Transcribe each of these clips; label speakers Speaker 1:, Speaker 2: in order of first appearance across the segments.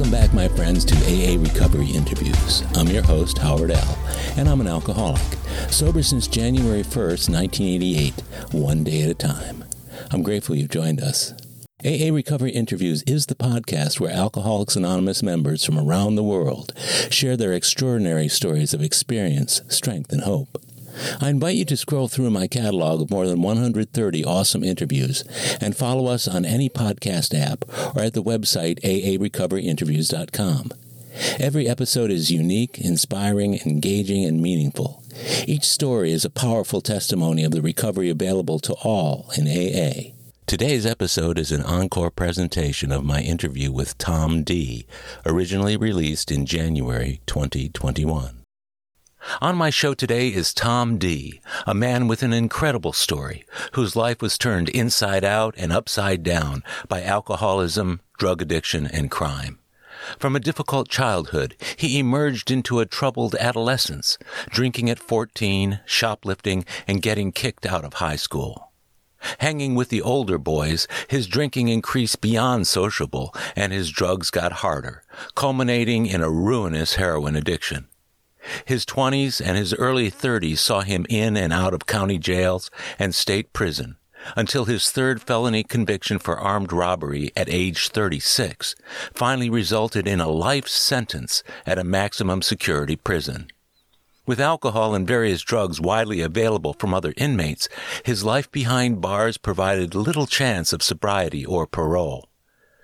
Speaker 1: Welcome back, my friends, to AA Recovery Interviews. I'm your host, Howard L., and I'm an alcoholic, sober since January 1st, 1988, one day at a time. I'm grateful you've joined us. AA Recovery Interviews is the podcast where Alcoholics Anonymous members from around the world share their extraordinary stories of experience, strength, and hope. I invite you to scroll through my catalog of more than 130 awesome interviews and follow us on any podcast app or at the website aarecoveryinterviews.com. Every episode is unique, inspiring, engaging, and meaningful. Each story is a powerful testimony of the recovery available to all in AA. Today's episode is an encore presentation of my interview with Tom D., originally released in January 2021. On my show today is Tom D., a man with an incredible story, whose life was turned inside out and upside down by alcoholism, drug addiction, and crime. From a difficult childhood, he emerged into a troubled adolescence, drinking at 14, shoplifting, and getting kicked out of high school. Hanging with the older boys, his drinking increased beyond sociable and his drugs got harder, culminating in a ruinous heroin addiction. His 20s and his early 30s saw him in and out of county jails and state prison until his third felony conviction for armed robbery at age 36 finally resulted in a life sentence at a maximum security prison. With alcohol and various drugs widely available from other inmates, his life behind bars provided little chance of sobriety or parole.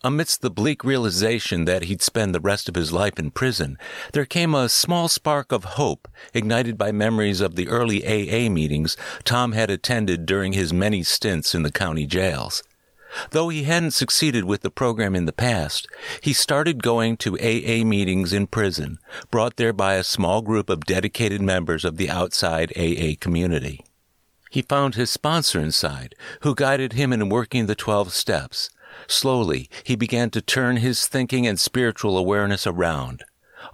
Speaker 1: Amidst the bleak realization that he'd spend the rest of his life in prison, there came a small spark of hope ignited by memories of the early AA meetings Tom had attended during his many stints in the county jails. Though he hadn't succeeded with the program in the past, he started going to AA meetings in prison, brought there by a small group of dedicated members of the outside AA community. He found his sponsor inside, who guided him in working the 12 steps. Slowly, he began to turn his thinking and spiritual awareness around.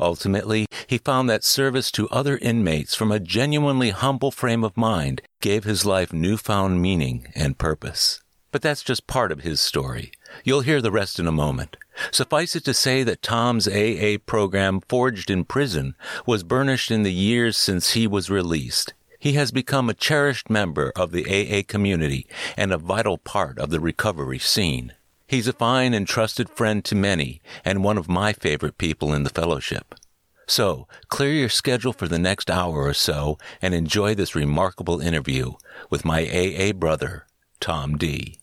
Speaker 1: Ultimately, he found that service to other inmates from a genuinely humble frame of mind gave his life newfound meaning and purpose. But that's just part of his story. You'll hear the rest in a moment. Suffice it to say that Tom's AA program, forged in prison, was burnished in the years since he was released. He has become a cherished member of the AA community and a vital part of the recovery scene. He's a fine and trusted friend to many and one of my favorite people in the fellowship. So, clear your schedule for the next hour or so and enjoy this remarkable interview with my AA brother, Tom D.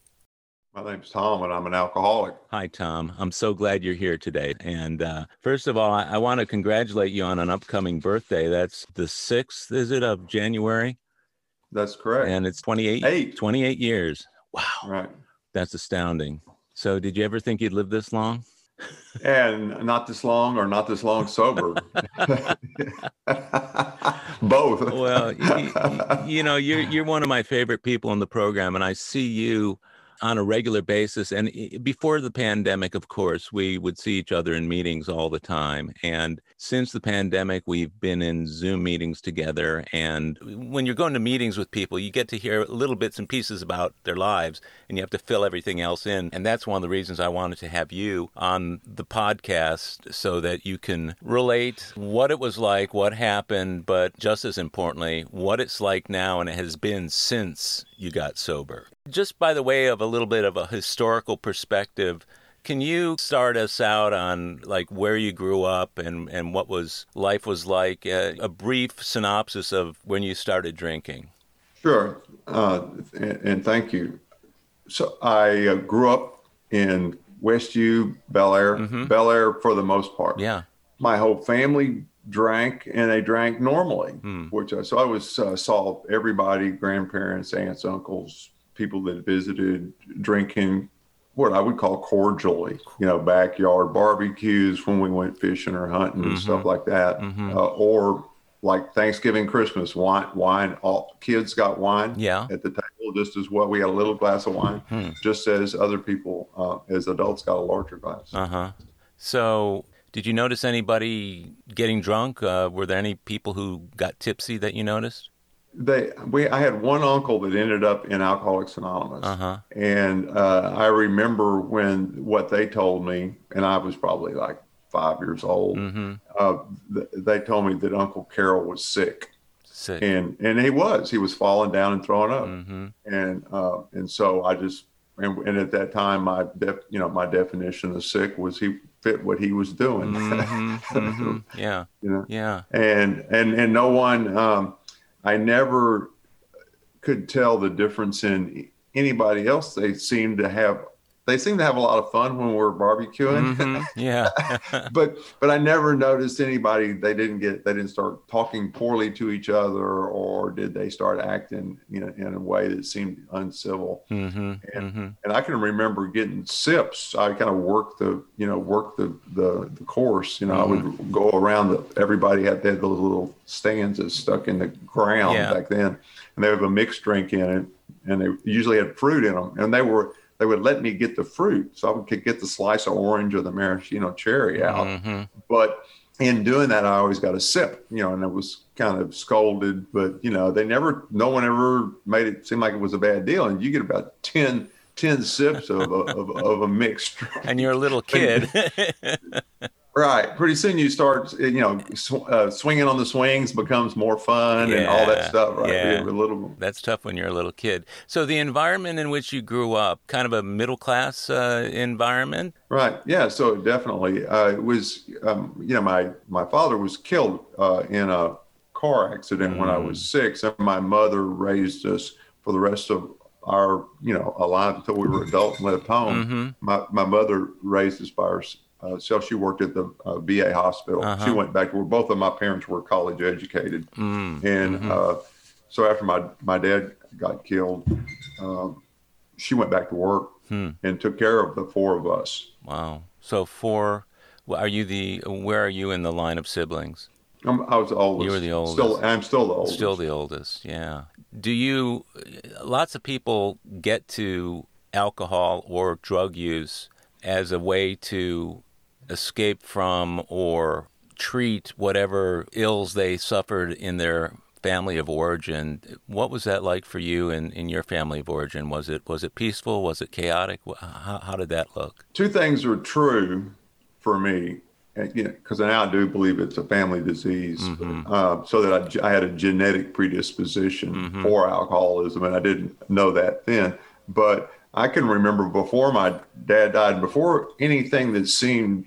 Speaker 2: My name's Tom, and I'm an alcoholic.
Speaker 1: Hi, Tom. I'm so glad you're here today. And uh, first of all, I, I want to congratulate you on an upcoming birthday. That's the 6th, is it, of January?
Speaker 2: That's correct.
Speaker 1: And it's 28,
Speaker 2: Eight.
Speaker 1: 28 years. Wow.
Speaker 2: Right.
Speaker 1: That's astounding. So, did you ever think you'd live this long?
Speaker 2: and not this long or not this long sober. Both.
Speaker 1: well, you, you know, you're you're one of my favorite people in the program, and I see you on a regular basis. And before the pandemic, of course, we would see each other in meetings all the time. And since the pandemic, we've been in Zoom meetings together. And when you're going to meetings with people, you get to hear little bits and pieces about their lives, and you have to fill everything else in. And that's one of the reasons I wanted to have you on the podcast so that you can relate what it was like, what happened, but just as importantly, what it's like now and it has been since you got sober. Just by the way of a little bit of a historical perspective, can you start us out on like where you grew up and, and what was life was like? Uh, a brief synopsis of when you started drinking.
Speaker 2: Sure, uh, and, and, thank you. So I uh, grew up in Westview, Bellaire, mm-hmm. Bellaire for the most part.
Speaker 1: Yeah,
Speaker 2: my whole family drank and they drank normally, mm. which I, so I was uh, saw everybody, grandparents, aunts, uncles, people that visited drinking what I would call cordially, you know, backyard barbecues when we went fishing or hunting mm-hmm. and stuff like that, mm-hmm. uh, or like Thanksgiving, Christmas, wine, wine. All kids got wine,
Speaker 1: yeah.
Speaker 2: at the table just as well. We had a little glass of wine, mm-hmm. just as other people, uh, as adults, got a larger glass.
Speaker 1: Uh huh. So, did you notice anybody getting drunk? Uh, were there any people who got tipsy that you noticed?
Speaker 2: they we I had one uncle that ended up in Alcoholics Anonymous,
Speaker 1: uh-huh.
Speaker 2: and uh, I remember when what they told me, and I was probably like five years old.
Speaker 1: Mm-hmm.
Speaker 2: Uh, th- they told me that Uncle Carol was sick,
Speaker 1: Sick.
Speaker 2: and and he was. He was falling down and throwing up,
Speaker 1: mm-hmm.
Speaker 2: and uh, and so I just and, and at that time my def, you know my definition of sick was he fit what he was doing.
Speaker 1: hmm hmm Yeah.
Speaker 2: you know,
Speaker 1: Yeah.
Speaker 2: and and and no one. Um, I never could tell the difference in anybody else. They seemed to have. They seem to have a lot of fun when we're barbecuing.
Speaker 1: Mhm. Yeah.
Speaker 2: but but I never noticed anybody they didn't get they didn't start talking poorly to each other or did they start acting you know in a way that seemed uncivil
Speaker 1: hmm
Speaker 2: And-
Speaker 1: hmm
Speaker 2: and I can remember getting sips I kind of worked the you know worked the the, the course you know I would go around the everybody had they had those little stands that stuck in the ground
Speaker 1: Yeah.
Speaker 2: back then and they have a mixed drink in it and they usually had fruit in them and they were they would let me get the fruit so I could get the slice of orange or the maraschino cherry out
Speaker 1: hmm
Speaker 2: but in doing that, I always got a sip, you know, and it was kind of scolded, but you know, they never, no one ever made it seem like it was a bad deal. And you get about 10, 10 sips of a, of, of a mixed.
Speaker 1: And you're a little kid.
Speaker 2: Right. Pretty soon you start, you know, sw- uh, swinging on the swings becomes more fun and all that stuff. Right.
Speaker 1: yeah.
Speaker 2: A little,
Speaker 1: That's tough when you're a little kid. So the environment in which you grew up, kind of a middle class uh, environment.
Speaker 2: Right. Yeah. So definitely, uh, it was. Um, you know, my my father was killed uh, in a car accident when I was six, and my mother raised us for the rest of our, you know, alive until we were adults and left home.
Speaker 1: Mhm.
Speaker 2: My my mother raised us by herself. She worked at the uh, VA hospital.
Speaker 1: Uh-huh.
Speaker 2: She went back to where both of my parents were college educated,
Speaker 1: Mm.
Speaker 2: and uh, so after my my dad got killed, um, she went back to work
Speaker 1: Hmm.
Speaker 2: and took care of the four of us.
Speaker 1: Wow. So four. Are you the? Where are you in the line of siblings?
Speaker 2: I'm, I was the oldest.
Speaker 1: You were the oldest.
Speaker 2: Still, I'm still the oldest.
Speaker 1: Still the oldest. Yeah. Do you? Lots of people get to alcohol or drug use as a way to escape from or treat whatever ills they suffered in their family of origin. What was that like for you in, in your family of origin? Was it was it peaceful? Was it chaotic? How, how did that look?
Speaker 2: Two things are true for me, and, you know, because now I do believe it's a family disease.
Speaker 1: Mm-hmm.
Speaker 2: Uh, so that I, I had a genetic predisposition
Speaker 1: Mm-hmm.
Speaker 2: for alcoholism, and I didn't know that then. But I can remember before my dad died, before anything that seemed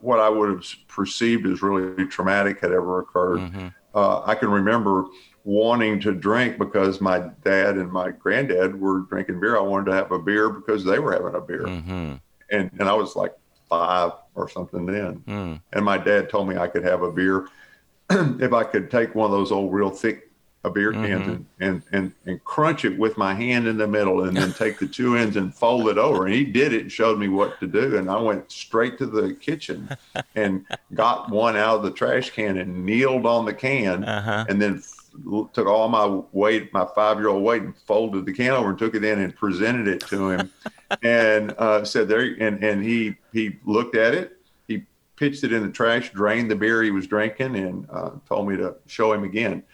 Speaker 2: what I would have perceived as really traumatic had ever occurred.
Speaker 1: Mm-hmm.
Speaker 2: uh, I can remember wanting to drink because my dad and my granddad were drinking beer. I wanted to have a beer because they were having a beer,
Speaker 1: Mm-hmm.
Speaker 2: and and I was like five or something then.
Speaker 1: Mm.
Speaker 2: And my dad told me I could have a beer if I could take one of those old real thick uh, beer cans and, and and and crunch it with my hand in the middle, and then take the two ends and fold it over. And he did it and showed me what to do. And I went straight to the kitchen and got one out of the trash can and kneeled on the can
Speaker 1: Uh-huh.
Speaker 2: and then f- took all my weight, my five year old weight, and folded the can over and took it in and presented it to him, and uh, said there. And and he he looked at it. He pitched it in the trash, drained the beer he was drinking, and uh, told me to show him again.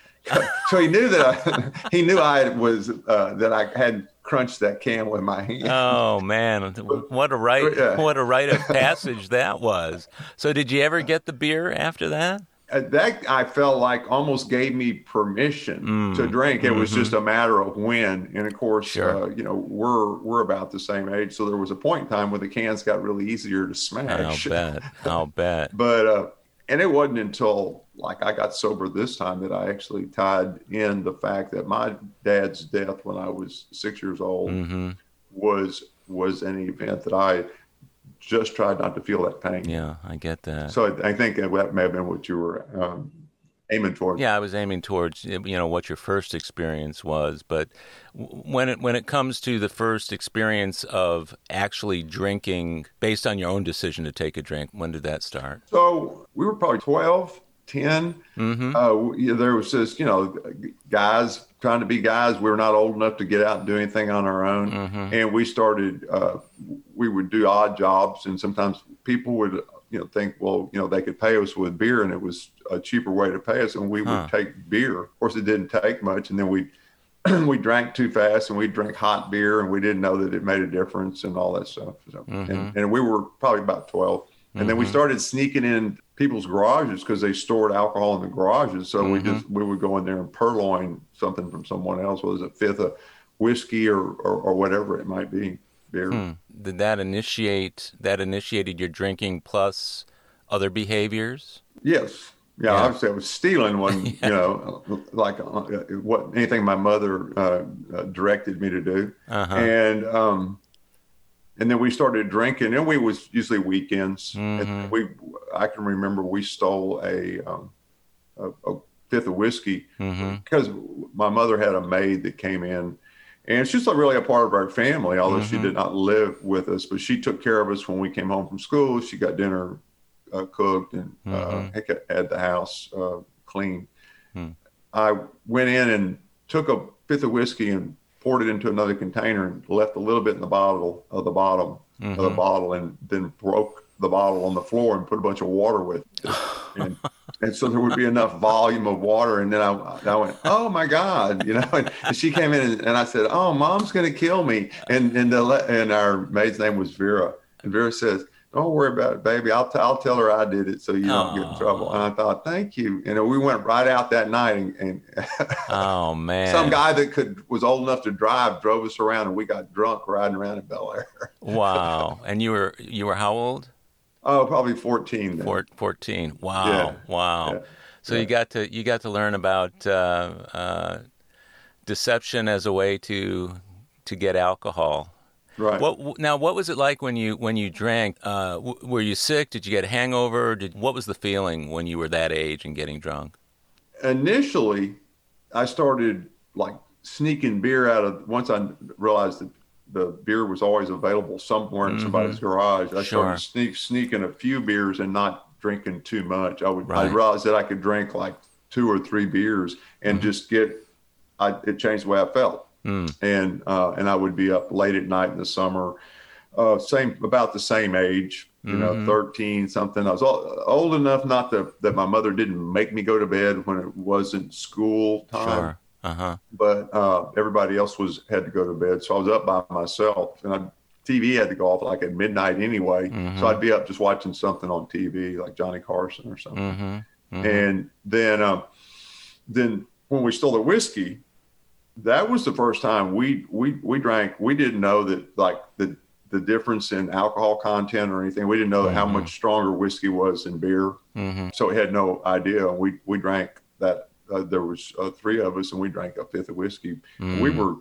Speaker 2: So he knew that I, he knew I was uh, that I had crunched that can with my hand.
Speaker 1: Oh man, what a rite!
Speaker 2: Yeah.
Speaker 1: What a rite of passage that was. So, did you ever get the beer after that?
Speaker 2: Uh, that I felt like almost gave me permission to drink. It was just a matter of when. And of course,
Speaker 1: Sure.
Speaker 2: uh, you know, we're we're about the same age, so there was a point in time when the cans got really easier to smash.
Speaker 1: I'll bet. I'll bet.
Speaker 2: But uh, and it wasn't until like I got sober this time that I actually tied in the fact that my dad's death when I was six years old
Speaker 1: hmm
Speaker 2: was was an event that I just tried not to feel that pain.
Speaker 1: Yeah, I get that.
Speaker 2: So I, I think that may have been what you were um, aiming towards.
Speaker 1: Yeah, I was aiming towards you know what your first experience was, but when it when it comes to the first experience of actually drinking based on your own decision to take a drink, when did that start?
Speaker 2: So we were probably 12, 10.
Speaker 1: Mm-hmm.
Speaker 2: Uh, there was just, you know, guys trying to be guys. We were not old enough to get out and do anything on our own.
Speaker 1: Mm-hmm.
Speaker 2: And we started, uh, we would do odd jobs. And sometimes people would, you know, think, well, you know, they could pay us with beer and it was a cheaper way to pay us. And we
Speaker 1: Huh.
Speaker 2: would take beer. Of course, it didn't take much. And then we, we drank too fast and we drank hot beer and we didn't know that it made a difference and all that stuff. So,
Speaker 1: Mm-hmm.
Speaker 2: and, and we were probably about 12. And then we started sneaking in people's garages because they stored alcohol in the garages. So we just we would go in there and purloin something from someone else, whether it's a fifth of whiskey or, or, or whatever it might be, beer.
Speaker 1: Did that initiate that initiated your drinking plus other behaviors?
Speaker 2: Yes. Yeah,
Speaker 1: Yeah.
Speaker 2: obviously I was stealing one, you know, like uh, what anything my mother uh, uh, directed me to do,
Speaker 1: Uh-huh.
Speaker 2: and um, and then we started drinking, and we was usually weekends.
Speaker 1: Mm-hmm.
Speaker 2: And we, I can remember we stole a um, a, a fifth of whiskey
Speaker 1: Mm-hmm.
Speaker 2: because my mother had a maid that came in. And she's not really a part of our family, although she did not live with us. But she took care of us when we came home from school. She got dinner uh, cooked and uh, had- had the house uh, clean. I went in and took a fifth of whiskey and poured it into another container and left a little bit in the bottle of the bottom of the mm-hmm. bottle and then broke the bottle on the floor and put a bunch of water with it. And, and so there would be enough volume of water. And then I, I went, oh my God, you know, and, and she came in and, and I said, oh, mom's going to kill me. And, and, the, and our maid's name was Vera. And Vera says, don't worry about it, baby. I'll, t- I'll tell her I did it so you don't get in trouble. And I thought, thank you. And we went right out that night and, and
Speaker 1: Oh man.
Speaker 2: some guy that could was old enough to drive drove us around and we got drunk riding around in Bellaire.
Speaker 1: Wow. And you were you were how old?
Speaker 2: Oh, probably 14 then.
Speaker 1: Four, 14. Wow.
Speaker 2: Yeah.
Speaker 1: Wow.
Speaker 2: Yeah.
Speaker 1: So you got to you got to learn about uh, uh, deception as a way to to get alcohol.
Speaker 2: Right.
Speaker 1: What now? What was it like when you when you drank? Uh, w- were you sick? Did you get a hangover? Did what was the feeling when you were that age and getting drunk?
Speaker 2: initially I started like sneaking beer out of once I realized that the beer was always available somewhere in somebody's garage. I
Speaker 1: Mm-hmm. Sure.
Speaker 2: started sneak sneaking a few beers and not drinking too much. I would I realized that I could drink like two or three beers and
Speaker 1: Mm-hmm.
Speaker 2: just get I it changed the way I felt.
Speaker 1: Mm.
Speaker 2: And uh, and I would be up late at night in the summer. Uh, same about the same age, you
Speaker 1: Mm-hmm.
Speaker 2: know, 13 something. I was o- old enough not to that my mother didn't make me go to bed when it wasn't school time
Speaker 1: Sure. Uh huh.
Speaker 2: but uh, everybody else was had to go to bed, so I was up by myself, and I, TV had to go off like at midnight anyway. So I'd be up just watching something on TV, like Johnny Carson or something.
Speaker 1: Mm-hmm.
Speaker 2: And then, um, then when we stole the whiskey, that was the first time we we we drank. We didn't know that like the the difference in alcohol content or anything. We didn't know how much stronger whiskey was than beer.
Speaker 1: Mm-hmm.
Speaker 2: So we had no idea. We we drank that. Uh, there was uh, three of us, and we drank a fifth of whiskey.
Speaker 1: Mm.
Speaker 2: We were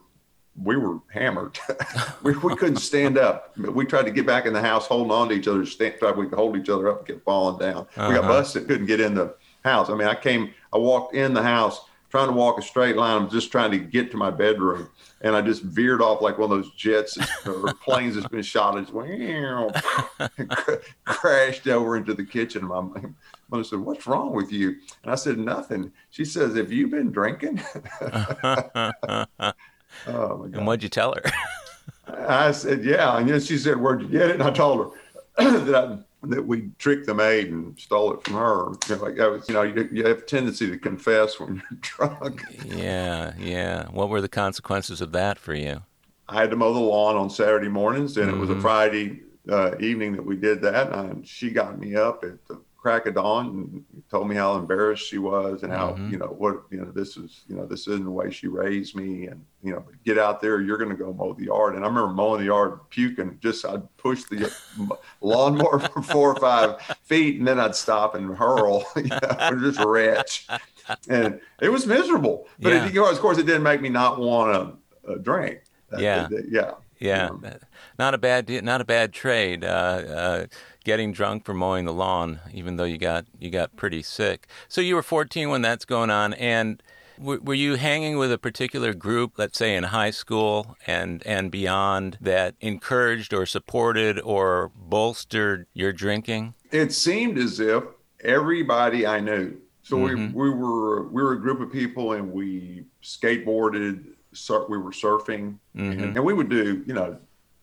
Speaker 2: we were hammered. we, we couldn't stand up. We tried to get back in the house, holding on to each other, stand, tried we could hold each other up and get falling down. We got
Speaker 1: Uh-huh.
Speaker 2: busted, couldn't get in the house. I mean, I came, I walked in the house trying to walk a straight line. I'm just trying to get to my bedroom, and I just veered off like one of those jets or planes that's been shot. and just went crashed over into the kitchen. My mother said, "What's wrong with you?" And I said, "Nothing." She says, "Have you been drinking?" oh my god!
Speaker 1: And what'd you tell her?
Speaker 2: I said, "Yeah," and then she said, "Where'd you get it?" And I told her that I, that we tricked the maid and stole it from her. You know, like I was, you know, you, you have a tendency to confess when you're drunk.
Speaker 1: yeah. Yeah. What were the consequences of that for you?
Speaker 2: I had to mow the lawn on Saturday mornings, and it was a Friday uh, evening that we did that. And she got me up at the crack of dawn and told me how embarrassed she was and how you know what you know this is you know this isn't the way she raised me and you know get out there you're going to go mow the yard. And I remember mowing the yard puking just I'd push the lawnmower for four or five feet and then I'd stop and hurl you know just retch. And it was miserable. But
Speaker 1: Yeah.
Speaker 2: it, you know, of course it didn't make me not want to drink.
Speaker 1: Yeah.
Speaker 2: yeah.
Speaker 1: Yeah,
Speaker 2: Um,
Speaker 1: not a bad not a bad trade. Uh, uh, getting drunk for mowing the lawn, even though you got you got pretty sick. So you were 14 when that's going on, and w- were you hanging with a particular group, let's say in high school and and beyond, that encouraged or supported or bolstered your drinking?
Speaker 2: it seemed as if everybody I knew. So
Speaker 1: Mm-hmm.
Speaker 2: we we were we were a group of people, and we skateboarded. Sur- we were surfing,
Speaker 1: Mm-hmm.
Speaker 2: and, and we would do you know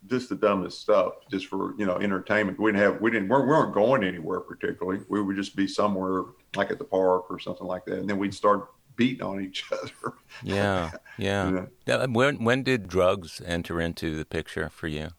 Speaker 2: just the dumbest stuff just for you know entertainment. We didn't have we didn't we weren't going anywhere particularly. We would just be somewhere like at the park or something like that, and then we'd start beating on each other.
Speaker 1: Yeah, yeah. When when did drugs enter into the picture for you?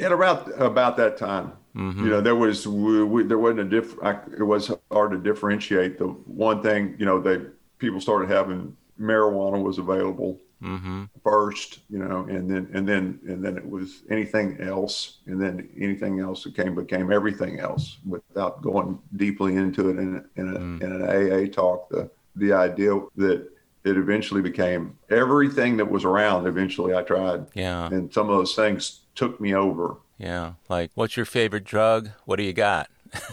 Speaker 2: At about about that time, Mm-hmm. You know, there was we, we, there wasn't a diff. I, it was hard to differentiate. The one thing, you know, they people started having marijuana was available mm-hmm. first, you know, and then and then and then it was anything else, and then anything else that came became everything else without going deeply into it in, in, a, mm. in an AA talk. The the idea that it eventually became everything that was around. Eventually, I tried.
Speaker 1: Yeah.
Speaker 2: And some of those things took me over.
Speaker 1: Yeah. Like, what's your favorite drug? What do you got?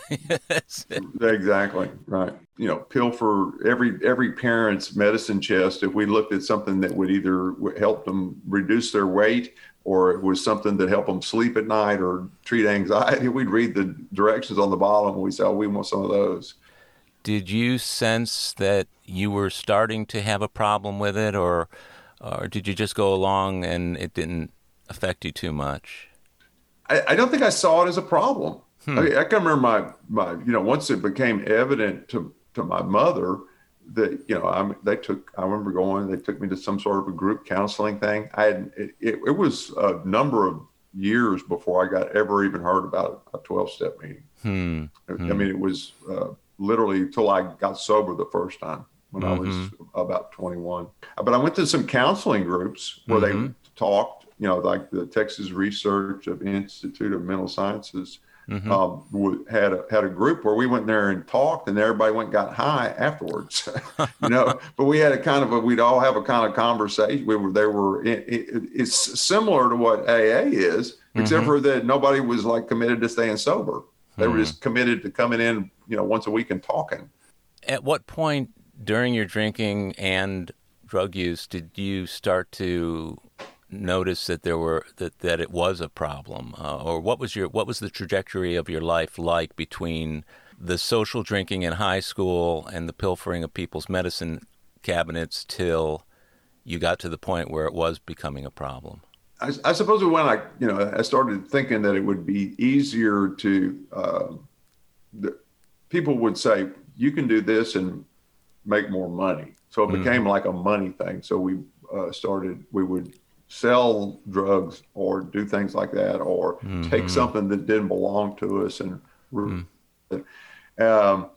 Speaker 2: exactly right. You know, pilfer every every parent's medicine chest. If we looked at something that would either help them reduce their weight, or it was something that helped them sleep at night or treat anxiety, we'd read the directions on the bottom and we say, "Oh, we want some of those."
Speaker 1: did you sense that you were starting to have a problem with it, or or did you just go along and it didn't affect you too much?
Speaker 2: I, I don't think I saw it as a problem. Hmm. I, I, can remember my my you know once it became evident to to my mother that you know I'm they took I remember going they took me to some sort of a group counseling thing. I had it, it, it was a number of years before I got ever even heard about a 12 step meeting. Hmm. I, I hmm. mean, it was uh, literally until I got sober the first time when mm-hmm. I was mm-hmm. about 21. But I went to some counseling groups where mm-hmm. they talked, you know, like the Texas Research of Institute of Mental Sciences. Mm-hmm. Um, had a had a group where we went there and talked, and everybody went and got high afterwards. you know, but we had a kind of a we'd all have a kind of conversation. We were there were it, it, it's similar to what AA is, except mm-hmm. for that nobody was like committed to staying sober. They were just committed to coming in, you know, once a week and talking.
Speaker 1: At what point during your drinking and drug use did you start to notice that there were that, that it was a problem, uh, or what was your what was the trajectory of your life like between the social drinking in high school and the pilfering of people's medicine cabinets till you got to the point where it was becoming a problem?
Speaker 2: I, I, suppose when I, you know, I started thinking that it would be easier to, uh, the, people would say, you can do this and make more money. So it mm-hmm. became like a money thing. So we uh, started, we would sell drugs or do things like that, or mm-hmm. take something that didn't belong to us and mm-hmm. um,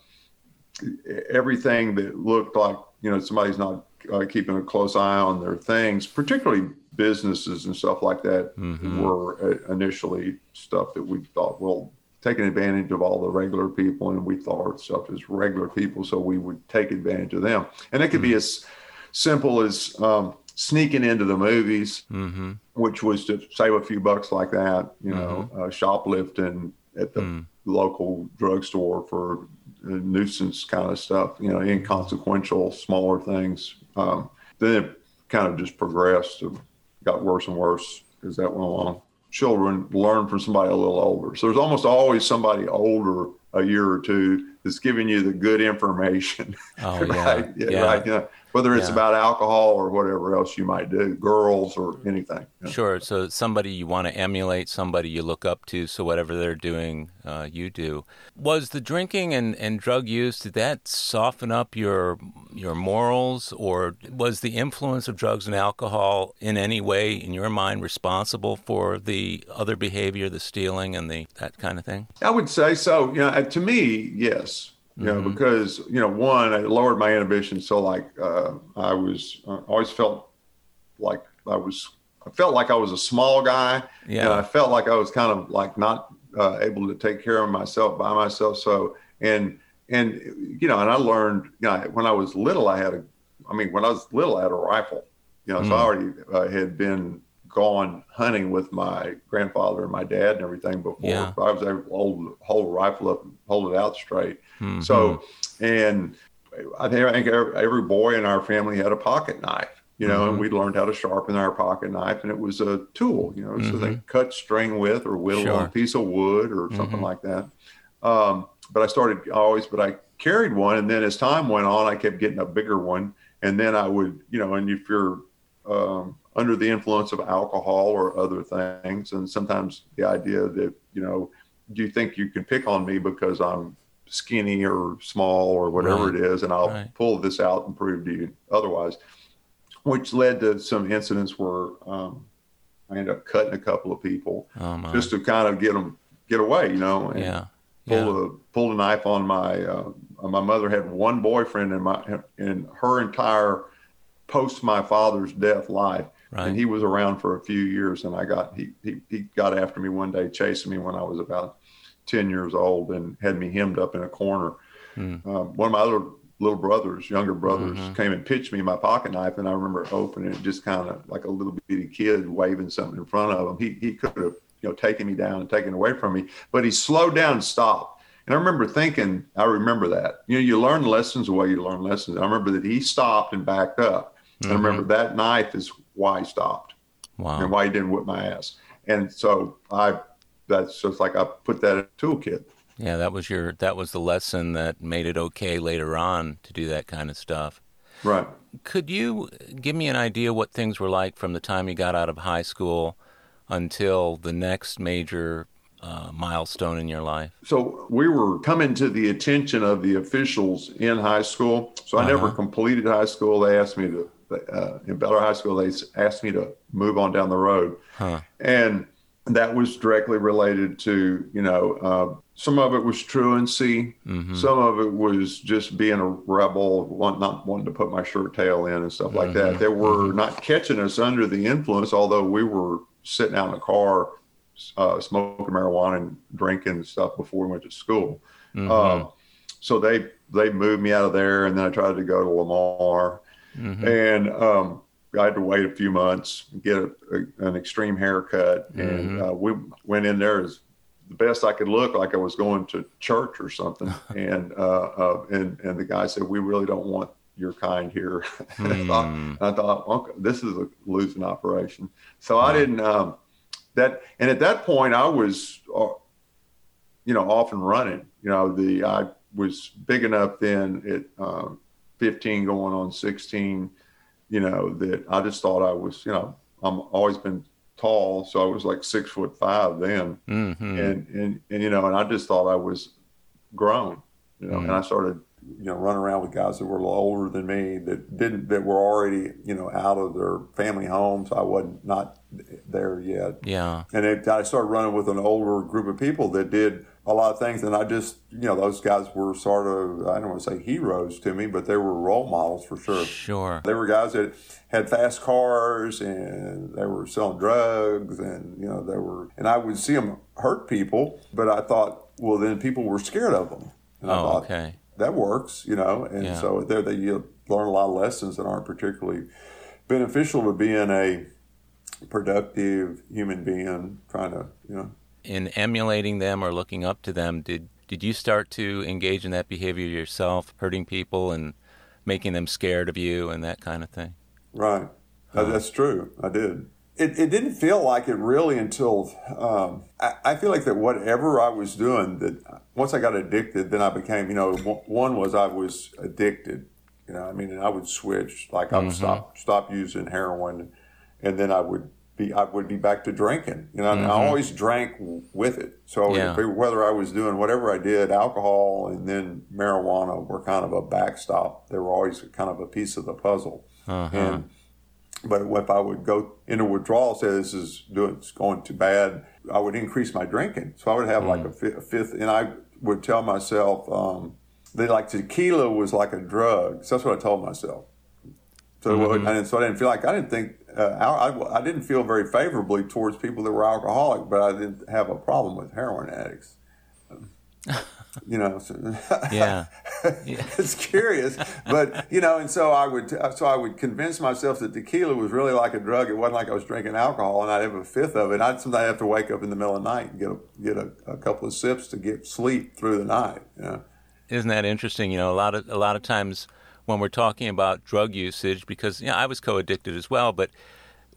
Speaker 2: everything that looked like, you know, somebody's not uh, keeping a close eye on their things, particularly businesses and stuff like that mm-hmm. were uh, initially stuff that we thought, well, taking advantage of all the regular people, and we thought stuff as regular people, so we would take advantage of them. And it could mm-hmm. be as simple as um, sneaking into the movies, mm-hmm. which was to save a few bucks like that, you know, mm-hmm. uh, shoplifting at the mm. local drugstore for nuisance kind of stuff, you know, inconsequential, smaller things. Um, then it kind of just progressed to got worse and worse as that went along. Children learn from somebody a little older. So there's almost always somebody older a year or two that's giving you the good information.
Speaker 1: Oh, right? yeah. yeah.
Speaker 2: Right. Yeah whether it's yeah. about alcohol or whatever else you might do, girls or anything.
Speaker 1: Sure. So somebody you want to emulate, somebody you look up to, so whatever they're doing, uh, you do. Was the drinking and, and drug use did that soften up your your morals, or was the influence of drugs and alcohol in any way, in your mind, responsible for the other behavior, the stealing and the that kind of thing?
Speaker 2: I would say so. You know, to me, yes you know, mm-hmm. because you know, one, it lowered my inhibition. So like, uh, I was uh, always felt like I was, I felt like I was a small guy. Yeah. And I felt like I was kind of like not uh, able to take care of myself by myself. So, and, and, you know, and I learned, you know, when I was little, I had a, I mean, when I was little, I had a rifle, you know, mm. so I mm. already uh, had been gone hunting with my grandfather and my dad and everything before. Yeah. I was able to hold, hold a rifle up and hold it out straight. Mm-hmm. So, and I think every boy in our family had a pocket knife, you know, mm-hmm. and we learned how to sharpen our pocket knife, and it was a tool, you know, mm-hmm. so they mm-hmm. cut string with or whittle sure. a piece of wood or something mm-hmm. like that. Um, but I started always, but I carried one, and then as time went on, I kept getting a bigger one, and then I would, you know, and if you're um, under the influence of alcohol or other things, and sometimes the idea that you know, do you think you can pick on me because I'm skinny or small or whatever right. it is, and I'll right. pull this out and prove to you otherwise. Which led to some incidents where um, I ended up cutting a couple of people oh, just to kind of get them get away, you know. And
Speaker 1: yeah.
Speaker 2: Pulled yeah. a pulled a knife on my uh, my mother had one boyfriend in my in her entire post my father's death life. Right. And he was around for a few years, and I got he, he he got after me one day, chasing me when I was about ten years old, and had me hemmed up in a corner. Mm. Um, one of my other little brothers, younger brothers, mm-hmm. came and pitched me my pocket knife, and I remember opening it, just kind of like a little bitty kid waving something in front of him. He he could have you know taken me down and taken away from me, but he slowed down and stopped. And I remember thinking, I remember that. You know, you learn lessons the way you learn lessons. I remember that he stopped and backed up. Mm-hmm. I remember that knife is why he stopped. Wow. And why he didn't whip my ass. And so I that's just like I put that in a toolkit.
Speaker 1: Yeah, that was your that was the lesson that made it okay later on to do that kind of stuff.
Speaker 2: Right.
Speaker 1: Could you give me an idea what things were like from the time you got out of high school until the next major uh, milestone in your life?
Speaker 2: So we were coming to the attention of the officials in high school. So I uh-huh. never completed high school. They asked me to uh, in Bellaire High School. They asked me to move on down the road, huh. and that was directly related to you know uh, some of it was truancy mm-hmm. some of it was just being a rebel want, not wanting to put my shirt tail in and stuff like mm-hmm. that they were mm-hmm. not catching us under the influence although we were sitting out in the car uh, smoking marijuana and drinking stuff before we went to school mm-hmm. uh, so they they moved me out of there and then i tried to go to lamar mm-hmm. and um, I had to wait a few months, get a, a, an extreme haircut, mm-hmm. and uh, we went in there as the best I could look, like I was going to church or something. and uh, uh, and and the guy said, "We really don't want your kind here." mm. I thought. I thought okay, this is a losing operation. So I didn't. Um, that and at that point, I was, uh, you know, off and running. You know, the I was big enough then at um, 15, going on 16 you know, that I just thought I was, you know, I'm always been tall, so I was like six foot five then, mm-hmm. and and and you know, and I just thought I was grown, you know, mm-hmm. and I started, you know, running around with guys that were a little older than me that didn't that were already, you know, out of their family homes. I wasn't not there yet.
Speaker 1: Yeah,
Speaker 2: and it, I started running with an older group of people that did a lot of things. And I just, you know, those guys were sort of, I don't want to say heroes to me, but they were role models for sure.
Speaker 1: Sure.
Speaker 2: They were guys that had fast cars and they were selling drugs and, you know, they were, and I would see them hurt people, but I thought, well, then people were scared of them. And
Speaker 1: oh, I thought, okay.
Speaker 2: That works, you know, and yeah. so there they you learn a lot of lessons that aren't particularly beneficial to being a productive human being trying to, you know,
Speaker 1: in emulating them or looking up to them, did did you start to engage in that behavior yourself, hurting people and making them scared of you and that kind of thing?
Speaker 2: Right. Huh. That's true. I did. It, it didn't feel like it really until um, I, I, feel like that whatever I was doing that once I got addicted, then I became you know one was I was addicted. You know, I mean, and I would switch like I would mm-hmm. stop stop using heroin, and then I would be I would be back to drinking. You know, mm-hmm. I always drank with it. So yeah. whether I was doing whatever I did, alcohol and then marijuana were kind of a backstop. They were always kind of a piece of the puzzle. Uh-huh. And but if I would go into withdrawal, say this is doing it's going too bad, I would increase my drinking. So I would have mm. like a, fifth, and I would tell myself um, that like tequila was like a drug. So that's what I told myself. So, mm-hmm. and so I didn't feel like I didn't think uh, I, I, didn't feel very favorably towards people that were alcoholic, but I didn't have a problem with heroin addicts. you know, so,
Speaker 1: yeah.
Speaker 2: it's curious, but you know, and so I would, so I would convince myself that tequila was really like a drug. It wasn't like I was drinking alcohol, and I'd have a fifth of it. I'd sometimes have to wake up in the middle of the night and get a, get a, a couple of sips to get sleep through the night. You know?
Speaker 1: Isn't that interesting? You know, a lot of a lot of times when we're talking about drug usage because you know, I was co-addicted as well, but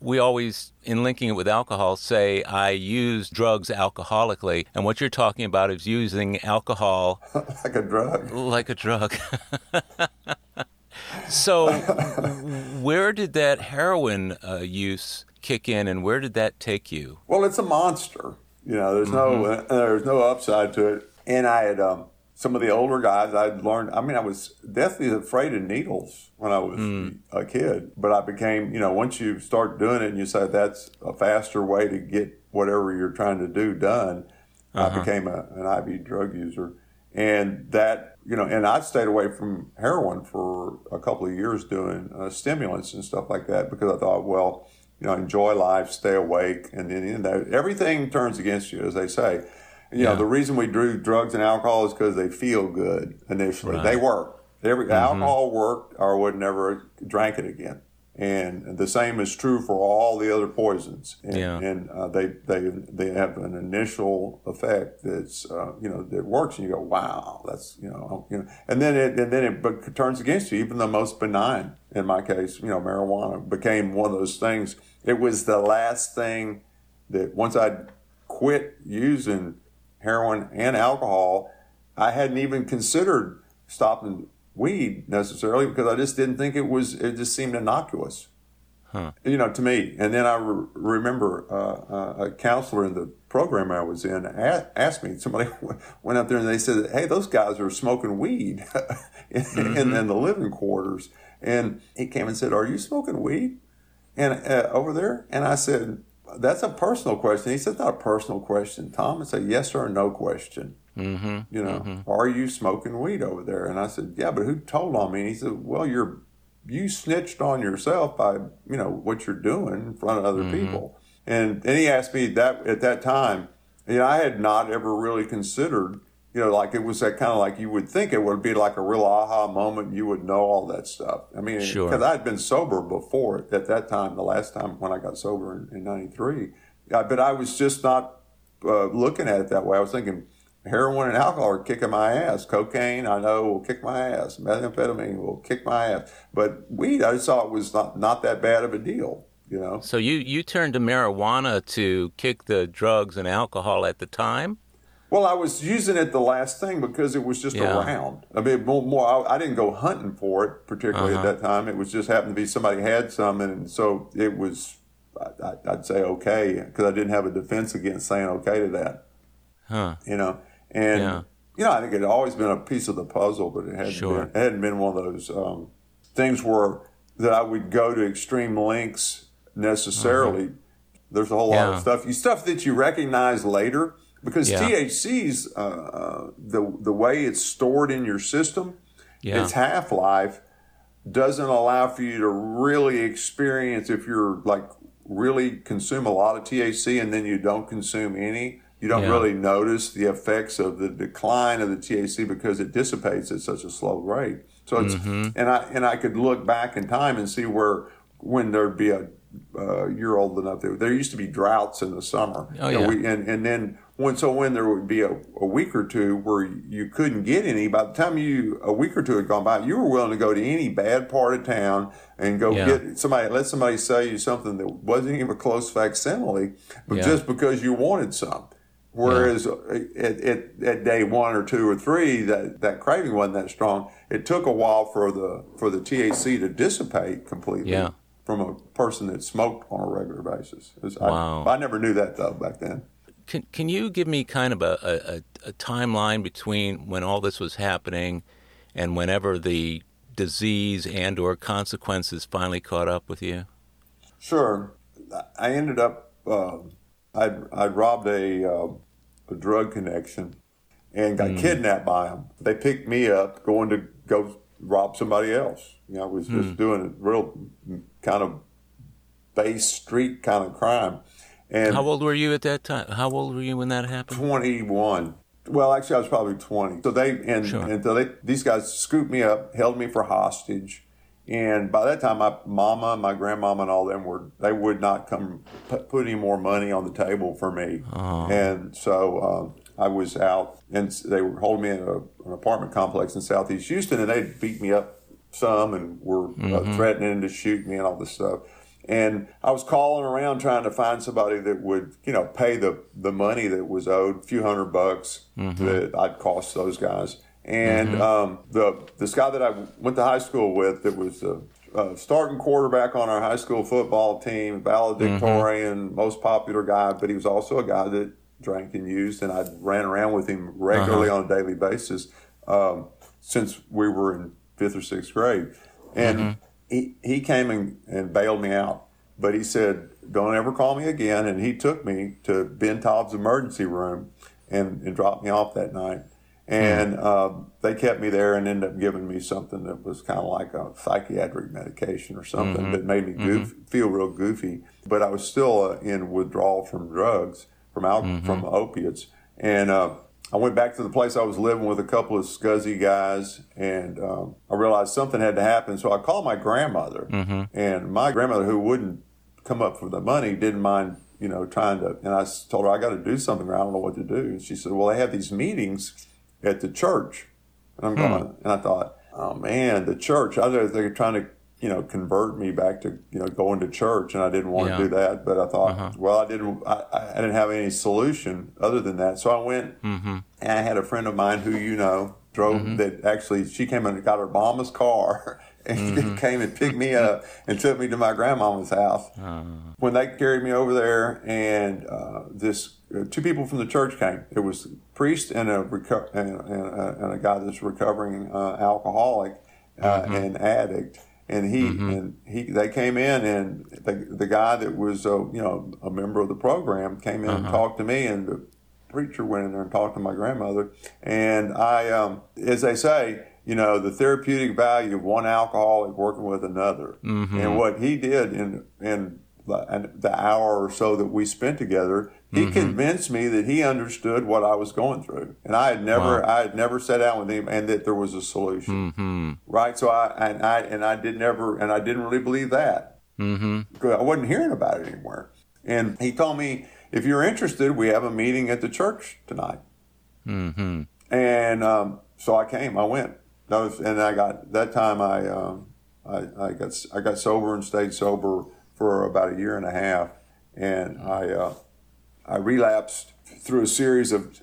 Speaker 1: we always, in linking it with alcohol, say I use drugs alcoholically, and what you're talking about is using alcohol
Speaker 2: like a drug.
Speaker 1: Like a drug. so, where did that heroin uh, use kick in, and where did that take you?
Speaker 2: Well, it's a monster. You know, there's mm-hmm. no uh, there's no upside to it. And I had um, some of the older guys I'd learned. I mean, I was deathly afraid of needles when I was mm. a kid, but I became, you know, once you start doing it and you say that's a faster way to get whatever you're trying to do done, uh-huh. I became a, an IV drug user. And that, you know, and I stayed away from heroin for a couple of years doing uh, stimulants and stuff like that because I thought, well, you know, enjoy life, stay awake, and then you know, everything turns against you, as they say. You yeah. know, the reason we drew drugs and alcohol is because they feel good initially. Right. They work. Every mm-hmm. alcohol worked, or would never drank it again and the same is true for all the other poisons. And, yeah. and uh, they they they have an initial effect that's uh, you know that works, and you go, wow, that's you know you know, and then it and then it turns against you. Even the most benign, in my case, you know, marijuana became one of those things. It was the last thing that once I quit using heroin and alcohol, I hadn't even considered stopping weed necessarily because I just didn't think it was. It just seemed innocuous. Huh. You know, to me. And then I re- remember uh, uh, a counselor in the program I was in asked me. Somebody went up there and they said, "Hey, those guys are smoking weed in, mm-hmm. in, in, the living quarters." And he came and said, "Are you smoking weed?" And uh, over there, and I said, "That's a personal question." He said, "Not a personal question, Tom. It's a yes or no question." Mm-hmm, you know, mm-hmm. are you smoking weed over there? And I said, yeah, but who told on me? And he said, well, you're you snitched on yourself by you know what you're doing in front of other mm-hmm. people. And then he asked me that at that time, you know, I had not ever really considered, you know, like it was that kind of like you would think it would be like a real aha moment. You would know all that stuff. I mean, because sure. I had been sober before at that time, the last time when I got sober in, in 93. but I was just not uh, looking at it that way. I was thinking, heroin and alcohol are kicking my ass. Cocaine, I know, will kick my ass. Methamphetamine will kick my ass. But weed, I saw it was not, not that bad of a deal, you know.
Speaker 1: So you, you turned to marijuana to kick the drugs and alcohol at the time?
Speaker 2: Well, I was using it the last thing because it was just yeah. around. I mean, more, more I, I, didn't go hunting for it particularly uh-huh. at that time. It was just happened to be somebody had some, and so it was. I, would say okay because I didn't have a defense against saying okay to that. Huh. You know, and yeah. you know, I think it had always been a piece of the puzzle, but it hadn't sure. been it hadn't been one of those um, things where that I would go to extreme lengths necessarily. Mm-hmm. There's a whole yeah. lot of stuff you stuff that you recognize later because yeah. THC's uh, uh, the the way it's stored in your system, yeah. its half life doesn't allow for you to really experience if you're like really consume a lot of THC and then you don't consume any you don't yeah. really notice the effects of the decline of the THC because it dissipates at such a slow rate. So it's mm-hmm. and I and I could look back in time and see where when there'd be a uh, you're old enough there, there used to be droughts in the summer.
Speaker 1: Oh yeah.
Speaker 2: we, and and then when so when there would be a, a week or two where you couldn't get any, by the time you a week or two had gone by, you were willing to go to any bad part of town and go yeah. get somebody let somebody sell you something that wasn't even a close facsimile, but yeah. just because you wanted some. Whereas yeah. at, at, at, day one or two or three, that, that craving wasn't that strong. It took a while for the for the THC to dissipate completely
Speaker 1: yeah.
Speaker 2: From a person that smoked on a regular basis. Was,
Speaker 1: wow.
Speaker 2: I, I, never knew that though back then.
Speaker 1: Can Can you give me kind of a, a, a timeline between when all this was happening and whenever the disease and or consequences finally caught up with you?
Speaker 2: Sure. I ended up. Uh, I'd, I'd robbed a, uh, a drug connection and got mm. kidnapped by them. They picked me up going to go rob somebody else. You know, I was mm. just doing a real kind of base street kind of crime. And
Speaker 1: how old were you at that time? How old were you when that happened?
Speaker 2: 21. Well, actually, I was probably 20. So they and, sure. and so they these guys scooped me up, held me for hostage, and by that time, my mama, my grandmama, and all them were they would not come put any more money on the table for me. Oh. And so uh, I was out, and they were holding me in a, an apartment complex in Southeast Houston, and they beat me up some and were uh, mm-hmm. uh, threatening to shoot me and all this stuff. And I was calling around trying to find somebody that would, you know, pay the, the money that was owed, a few hundred bucks mm-hmm. that I'd cost those guys. And mm-hmm. um, the this guy that I went to high school with, that was a, a starting quarterback on our high school football team, valedictorian, mm-hmm. most popular guy, but he was also a guy that drank and used, and I ran around with him regularly uh-huh. on a daily basis um, since we were in fifth or sixth grade. And mm-hmm. he, he came and, and bailed me out, but he said, Don't ever call me again. And he took me to Ben Taub's emergency room and, and dropped me off that night. And uh, they kept me there and ended up giving me something that was kind of like a psychiatric medication or something
Speaker 1: Mm-hmm.
Speaker 2: that made me goof, feel real goofy. But I was still uh, in withdrawal from drugs, from al-
Speaker 1: Mm-hmm.
Speaker 2: from opiates. And uh, I went back to the place I was living with a couple of scuzzy guys, and um, I realized something had to happen. So I called my grandmother,
Speaker 1: Mm-hmm.
Speaker 2: and my grandmother, who wouldn't come up for the money, didn't mind, you know, trying to. And I told her I got to do something. I don't know what to do. And she said, "Well, they have these meetings at the church," and I'm going. And I thought, "Oh man, the church! I they're trying to." You know, convert me back to you know going to church, and I didn't want
Speaker 1: Yeah.
Speaker 2: to do that. But I thought, well, I didn't. I, I didn't have any solution other than that. So I went, and I had a friend of mine who you know drove that actually she came and got her mama's car and came and picked me up and took me to my grandmama's house. When they carried me over there, and uh, this uh, two people from the church came. It was a priest and a reco- and, and, uh, and a guy that's recovering uh, alcoholic uh, and addict. And he and he they came in and the, the guy that was uh, you know a member of the program came in and talked to me and the preacher went in there and talked to my grandmother. And I um, as they say you know the therapeutic value of one alcoholic working with another. And what he did in in the, and the hour or so that we spent together he convinced me that he understood what I was going through and I had never I had never sat down with him and that there was a solution. Right? So I and I and I did never and I didn't really believe that. Mm-hmm. I wasn't hearing about it anywhere and he told me if you're interested we have a meeting at the church tonight.
Speaker 1: Mm-hmm.
Speaker 2: and um, so I came. I went. That was and I got that time I um, I, I got I got sober and stayed sober for about a year and a half. And I uh, I relapsed through a series of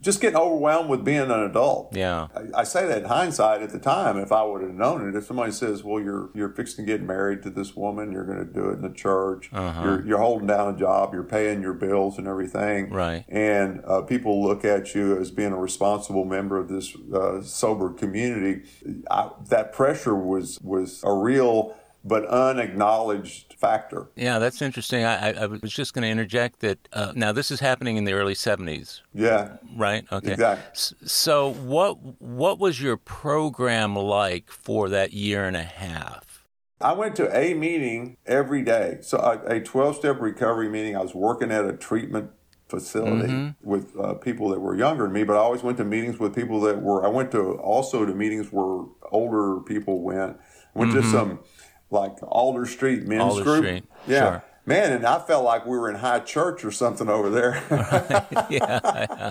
Speaker 2: just getting overwhelmed with being an adult
Speaker 1: Yeah.
Speaker 2: I, I say that in hindsight at the time, if I would have known it, if somebody says, well, you're, you're fixing to get married to this woman, you're going to do it in the church,
Speaker 1: Uh-huh.
Speaker 2: you're, you're holding down a job, you're paying your bills and everything.
Speaker 1: Right.
Speaker 2: And uh, people look at you as being a responsible member of this uh, sober community. I, that pressure was, was a real but unacknowledged factor.
Speaker 1: Yeah, that's interesting. I, I, was just going to interject that uh, now this is happening in the early 70s,
Speaker 2: Yeah.
Speaker 1: right? Okay.
Speaker 2: Exactly.
Speaker 1: So what what was your program like for that year and a half?
Speaker 2: I went to a meeting every day. So a 12 step recovery meeting. I was working at a treatment facility with uh, people that were younger than me, but I always went to meetings with people that were, I went to also to meetings where older people went. Went to some like Alder Street men's
Speaker 1: Alder
Speaker 2: group.
Speaker 1: Street,
Speaker 2: Yeah.
Speaker 1: sure.
Speaker 2: Man, and I felt like we were in high church or something over there.
Speaker 1: yeah.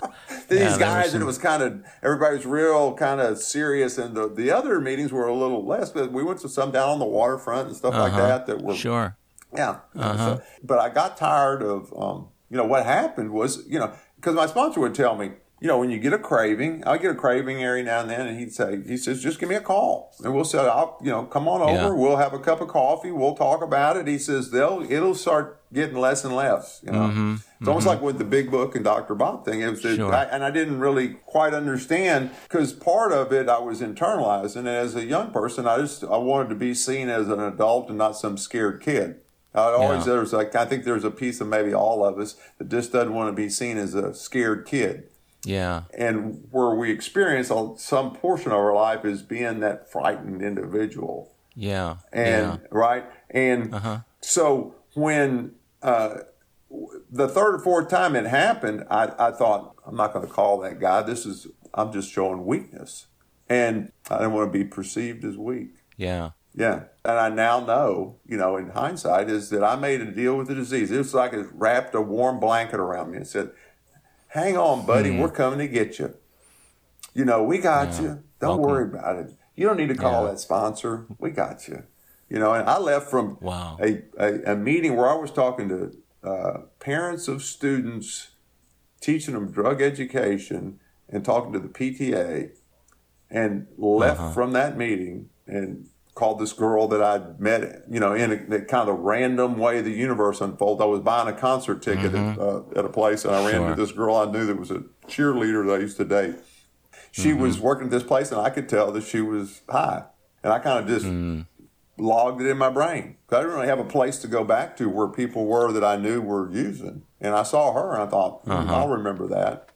Speaker 2: These
Speaker 1: Yeah,
Speaker 2: guys,
Speaker 1: was
Speaker 2: and it was kind of everybody was real kind of serious, and the the other meetings were a little less. But we went to some down on the waterfront and stuff like that that were
Speaker 1: Sure.
Speaker 2: yeah. So- but I got tired of, um, you know, what happened was, you know, because my sponsor would tell me, you know, when you get a craving, I get a craving every now and then, and he'd say, he says, just give me a call, and we'll say, I'll, you know, come on over,
Speaker 1: Yeah.
Speaker 2: we'll have a cup of coffee, we'll talk about it. He says, they'll, it'll start getting less and less, you know. It's almost like with the Big Book and Dr. Bob thing. It was,
Speaker 1: Mm-hmm. Sure.
Speaker 2: I, and I didn't really quite understand because part of it I was internalizing, and as a young person, I just I wanted to be seen as an adult and not some scared kid. I always
Speaker 1: Yeah.
Speaker 2: there's like I think there's a piece of maybe all of us that just doesn't want to be seen as a scared kid.
Speaker 1: Yeah.
Speaker 2: And where we experience some portion of our life is being that frightened individual.
Speaker 1: Yeah.
Speaker 2: And right. And so when uh, the third or fourth time it happened, I, I thought, I'm not going to call that guy. This is, I'm just showing weakness. And I didn't want to be perceived as weak.
Speaker 1: yeah.
Speaker 2: Yeah. And I now know, you know, in hindsight, is that I made a deal with the disease. It was like it wrapped a warm blanket around me and said, Hang on, buddy, we're coming to get you. You know, we got you. Don't
Speaker 1: Welcome.
Speaker 2: worry about it. You don't need to call
Speaker 1: Yeah.
Speaker 2: that sponsor. We got you. You know, and I left from
Speaker 1: Wow.
Speaker 2: a, a, a meeting where I was talking to uh, parents of students, teaching them drug education, and talking to the PTA, and left from that meeting and called this girl that I'd met, you know, in a, that kind of random way the universe unfolded. I was buying a concert ticket at, uh, at a place, and I ran
Speaker 1: Sure.
Speaker 2: into this girl I knew that was a cheerleader that I used to date. She was working at this place, and I could tell that she was high, and I kind of just logged it in my brain. I didn't really have a place to go back to where people were that I knew were using. And I saw her and I thought, hmm, I'll remember that.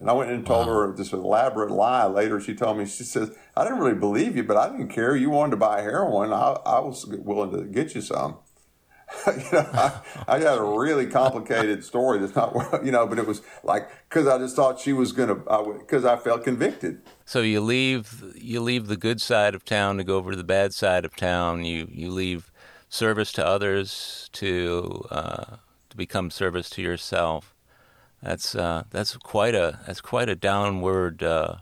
Speaker 2: And I went and told wow. her this elaborate lie. Later, she told me, she says, I didn't really believe you, but I didn't care. You wanted to buy heroin. I, I was willing to get you some. you know, I, I got a really complicated story that's not, you know, but it was like, cause I just thought she was going to, cause I felt convicted.
Speaker 1: So you leave, you leave the good side of town to go over to the bad side of town. You, you leave service to others to, uh, to become service to yourself. That's uh, that's quite a that's quite a downward uh,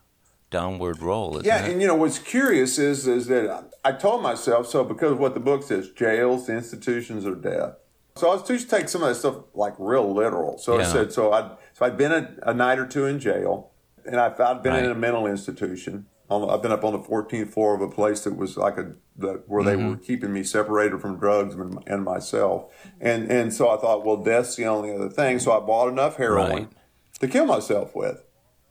Speaker 1: downward roll.
Speaker 2: yeah,
Speaker 1: it?
Speaker 2: and you know what's curious is is that I told myself so because of what the book says, jails, institutions of death. So I was to take some of that stuff like real literal. So yeah. I said so I so I'd been a, a, night or two in jail, and I, I'd been right. in a mental institution. I've been up on the 14th floor of a place that was like a that, where mm-hmm. they were keeping me separated from drugs and, and, myself, and and so I thought, well, death's the only other thing. So I bought enough heroin right. to kill myself with,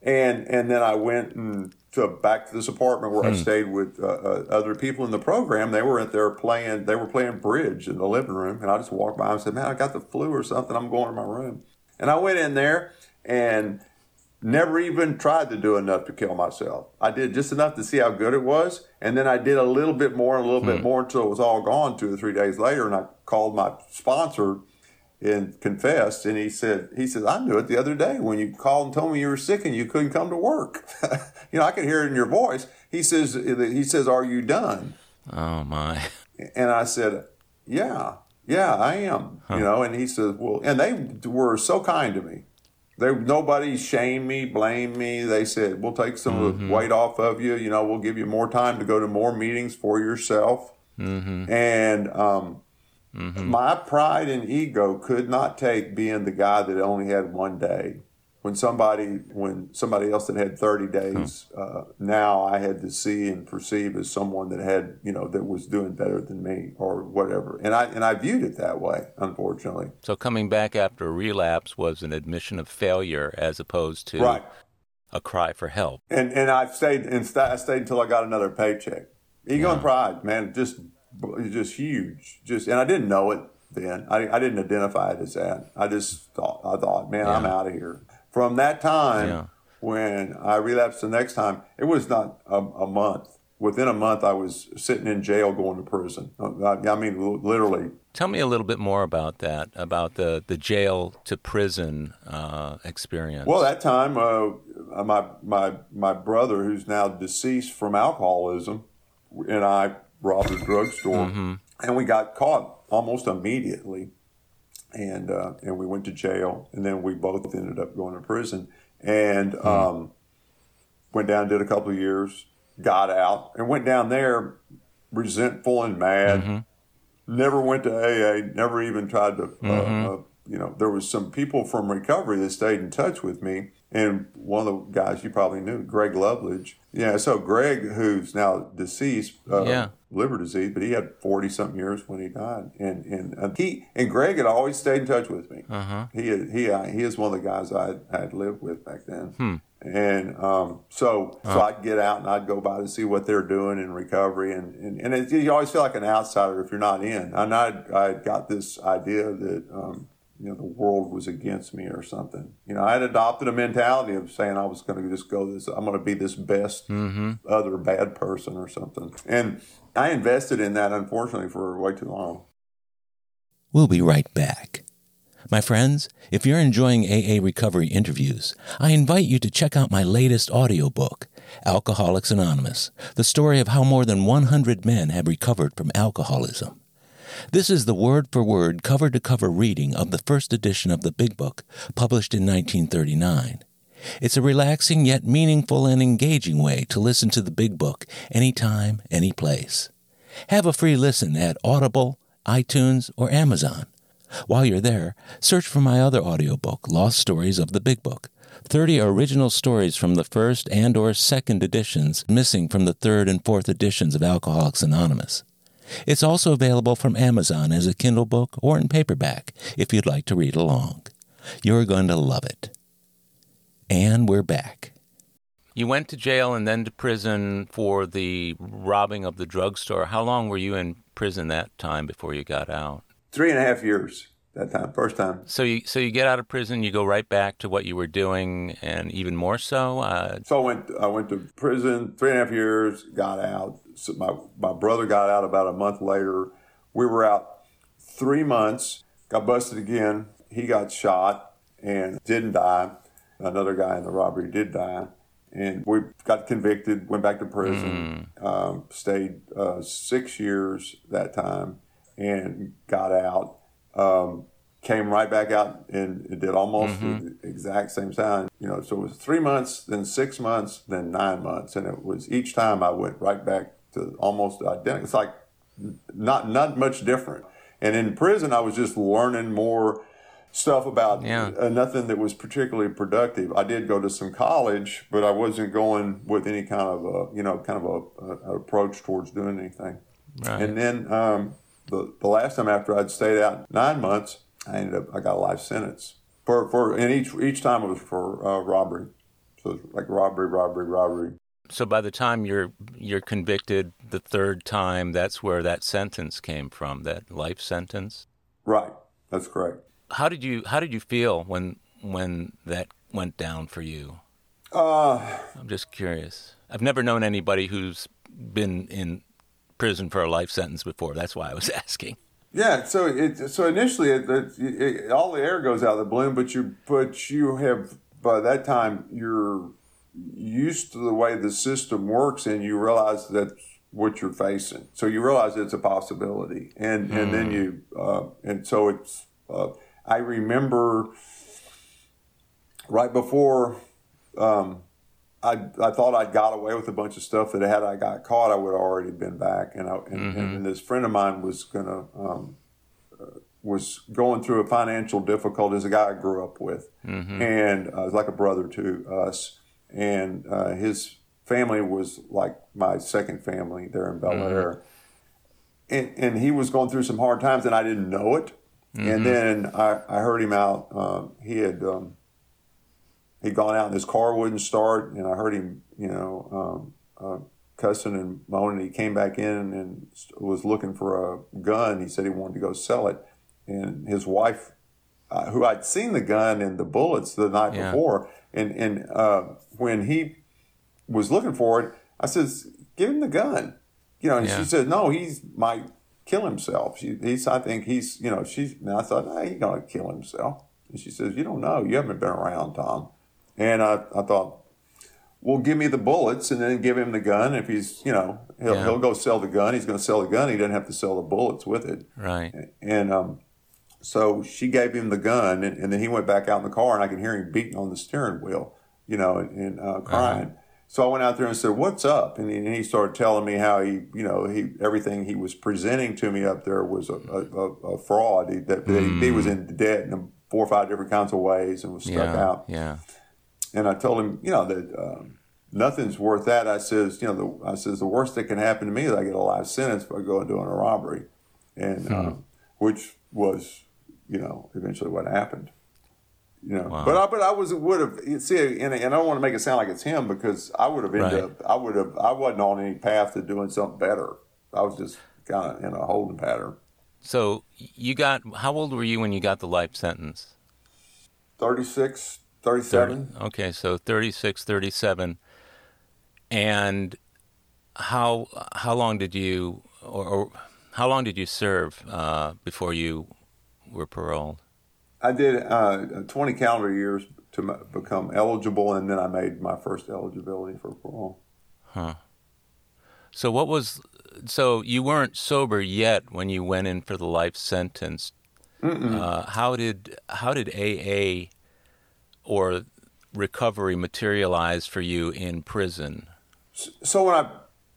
Speaker 2: and and then I went and to back to this apartment where hmm. I stayed with uh, uh, other people in the program. They were at there playing. They were playing bridge in the living room, and I just walked by and said, "Man, I got the flu or something. I'm going to my room." And I went in there and Never even tried to do enough to kill myself. I did just enough to see how good it was, and then I did a little bit more and a little hmm. bit more until it was all gone two or three days later. And I called my sponsor and confessed, and he said, "He says I knew it the other day when you called and told me you were sick and you couldn't come to work. you know, I could hear it in your voice." He says, "He says, are you done?"
Speaker 1: Oh my!
Speaker 2: And I said, "Yeah, yeah, I am." Huh. You know, and he says, "Well," and they were so kind to me. They nobody shamed me, blamed me. They said, "We'll take some mm-hmm. of the mm-hmm. weight off of you. You know, we'll give you more time to go to more meetings for yourself." Mm-hmm. And um, mm-hmm. my pride and ego could not take being the guy that only had one day when somebody when somebody else that had 30 days uh, now i had to see and perceive as someone that had you know that was doing better than me or whatever. And i and i viewed it that way unfortunately.
Speaker 1: So coming back after a relapse was an admission of failure as opposed to
Speaker 2: right.
Speaker 1: a cry for help.
Speaker 2: And and i stayed and i stayed until i got another paycheck. Ego yeah. and pride man just just huge. Just and i didn't know it then. I, I didn't identify it as that. I just thought i thought man yeah. i'm out of here from that time yeah. when I relapsed the next time, it was not a, a, month. Within a month, I was sitting in jail going to prison. I, I mean, literally.
Speaker 1: Tell me a little bit more about that, about the, the jail to prison uh, experience.
Speaker 2: Well, that time, uh, my, my, my brother, who's now deceased from alcoholism, and I robbed a drugstore, mm-hmm. and we got caught almost immediately and uh, and we went to jail, and then we both ended up going to prison, and hmm. um, went down, did a couple of years, got out, and went down there resentful and mad. Mm-hmm. Never went to AA. Never even tried to. Uh, mm-hmm. Uh, you know, there was some people from recovery that stayed in touch with me, and one of the guys you probably knew, Greg Loveledge. Yeah, so Greg, who's now deceased, uh, yeah liver disease, but he had forty something years when he died, and and, and he and Greg had always stayed in touch with me. Uh-huh. He he uh, he is one of the guys I had lived with back then, hmm. and um, so uh-huh. so I'd get out and I'd go by to see what they're doing in recovery, and and, and it, you always feel like an outsider if you're not in. And I I got this idea that. Um, you know, the world was against me or something. You know, I had adopted a mentality of saying I was going to just go this, I'm going to be this best mm-hmm. other bad person or something. And I invested in that, unfortunately, for way too long.
Speaker 1: We'll be right back. My friends, if you're enjoying AA recovery interviews, I invite you to check out my latest audiobook, Alcoholics Anonymous, the story of how more than 100 men have recovered from alcoholism. This is the word for word, cover to cover reading of the first edition of the Big Book, published in 1939. It's a relaxing yet meaningful and engaging way to listen to the Big Book anytime, any place. Have a free listen at Audible, iTunes, or Amazon. While you're there, search for my other audiobook, Lost Stories of the Big Book. 30 original stories from the first and or second editions missing from the third and fourth editions of Alcoholics Anonymous. It's also available from Amazon as a Kindle book or in paperback if you'd like to read along. You're going to love it. And we're back. You went to jail and then to prison for the robbing of the drugstore. How long were you in prison that time before you got out?
Speaker 2: Three and a half years. that time, first time.
Speaker 1: So you so you get out of prison, you go right back to what you were doing, and even more so.
Speaker 2: Uh... So I went I went to prison three and a half years, got out. So my my brother got out about a month later. We were out three months, got busted again. He got shot and didn't die. Another guy in the robbery did die. And we got convicted, went back to prison, mm. um, stayed uh, six years that time, and got out. Um, came right back out and did almost mm-hmm. the exact same time. You know, so it was three months, then six months, then nine months, and it was each time I went right back to almost identical. It's like not not much different. And in prison, I was just learning more stuff about yeah. uh, nothing that was particularly productive. I did go to some college, but I wasn't going with any kind of a, you know, kind of a, a, approach towards doing anything. Right. And then um, the, the last time after I'd stayed out nine months, I ended up, I got a life sentence for, for, and each, each time it was for uh, robbery. So it was like robbery, robbery, robbery.
Speaker 1: So by the time you're you're convicted the third time, that's where that sentence came from, that life sentence.
Speaker 2: Right. That's correct.
Speaker 1: How did you How did you feel when when that went down for you?
Speaker 2: Uh,
Speaker 1: I'm just curious. I've never known anybody who's been in prison for a life sentence before. That's why I was asking.
Speaker 2: Yeah, so it so initially it, it, it, all the air goes out of the balloon, but you but you have by that time you're used to the way the system works, and you realize that's what you're facing. So you realize it's a possibility, and and then hmm. you uh, and so it's uh, I remember right before um, I, I thought I'd got away with a bunch of stuff that had I got caught, I would have already been back. And, I, and, mm-hmm. and this friend of mine was gonna um, uh, was going through a financial difficulty. As a guy I grew up with, mm-hmm. and uh, was like a brother to us. And uh, his family was like my second family there in Bellaire. Mm-hmm. And, and he was going through some hard times, and I didn't know it. Mm-hmm. And then I, I heard him out. Um, he had um, he'd gone out and his car wouldn't start, and I heard him, you know, um, uh, cussing and moaning. He came back in and was looking for a gun. He said he wanted to go sell it, and his wife, uh, who I'd seen the gun and the bullets the night yeah. before, and and uh, when he was looking for it, I says, "Give him the gun." You know, and yeah. she said, "No, he's might kill himself. She, he's, I think he's, you know, she's, and I thought, hey, he's going to kill himself. And she says, you don't know. You haven't been around, Tom. And I, I thought, well, give me the bullets and then give him the gun. If he's, you know, he'll, yeah. he'll go sell the gun. He's going to sell the gun. He doesn't have to sell the bullets with it.
Speaker 1: Right.
Speaker 2: And, um, so she gave him the gun and, and, then he went back out in the car and I could hear him beating on the steering wheel, you know, and, and uh, crying. Uh-huh. So I went out there and said, "What's up?" And he, and he, started telling me how he, you know, he everything he was presenting to me up there was a, a, a fraud. He, that, mm. he, he, was hmm. in debt in four or five different kinds of ways and was stuck
Speaker 1: yeah,
Speaker 2: out.
Speaker 1: Yeah.
Speaker 2: And I told him, you know, that um, nothing's worth that. I says, you know, the, I says the worst that can happen to me is I get a life sentence by going doing a robbery, and hmm. um, which was, you know, eventually what happened. You know, wow. but I but I was would have see, and, and I don't want to make it sound like it's him because I would have ended right. up I would have I wasn't on any path to doing something better. I was just kind of in a holding pattern.
Speaker 1: So you got how old were you when you got the life sentence?
Speaker 2: 36, 37.
Speaker 1: 30, okay, so 36, 37. And how how long did you or, or how long did you serve uh, before you were paroled?
Speaker 2: I did uh, 20 calendar years to become eligible, and then I made my first eligibility for parole.
Speaker 1: Huh. So what was so you weren't sober yet when you went in for the life sentence. Uh, how did how did AA or recovery materialize for you in prison?
Speaker 2: So when I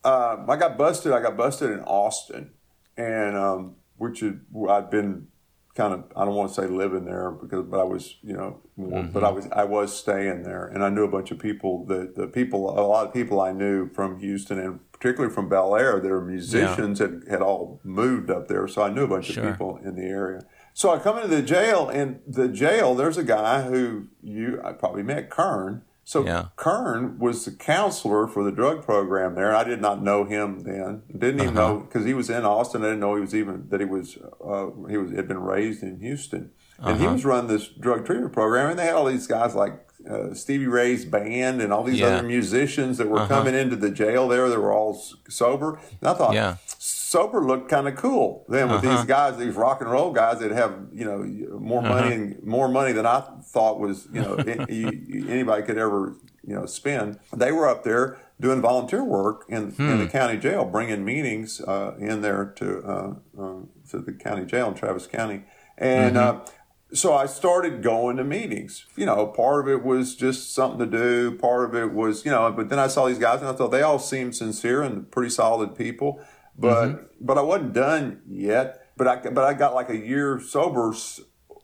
Speaker 2: uh, I got busted, I got busted in Austin, and um, which had, I'd been kind of I don't want to say living there because but I was you know mm-hmm. but I was I was staying there and I knew a bunch of people that the people a lot of people I knew from Houston and particularly from Bellaire that were musicians yeah. had, had all moved up there so I knew a bunch sure. of people in the area so I come into the jail and the jail there's a guy who you I probably met Kern So
Speaker 1: Yeah.
Speaker 2: Kern was the counselor for the drug program there. I did not know him then. Didn't even
Speaker 1: Uh-huh.
Speaker 2: know because he was in Austin. I didn't know he was even that he was uh, he was had been raised in Houston, and he
Speaker 1: Uh-huh.
Speaker 2: was running this drug treatment program. And they had all these guys like uh, Stevie Ray's band and all these
Speaker 1: Yeah.
Speaker 2: other musicians that were
Speaker 1: Uh-huh.
Speaker 2: coming into the jail there. They were all sober. And I thought,
Speaker 1: Yeah.
Speaker 2: Sober looked kind of cool. Then with
Speaker 1: Uh-huh.
Speaker 2: these guys, these rock and roll guys that have you know more
Speaker 1: Uh-huh.
Speaker 2: money and more money than I thought was you know anybody could ever you know spend. They were up there doing volunteer work in, in the county jail, bringing meetings uh, in there to uh, uh, to the county jail in Travis County, and. Uh, so I started going to meetings. You know, part of it was just something to do. Part of it was, you know, but then I saw these guys and I thought they all seemed sincere and pretty solid people. But but I wasn't done yet. But I but I got like a year sober,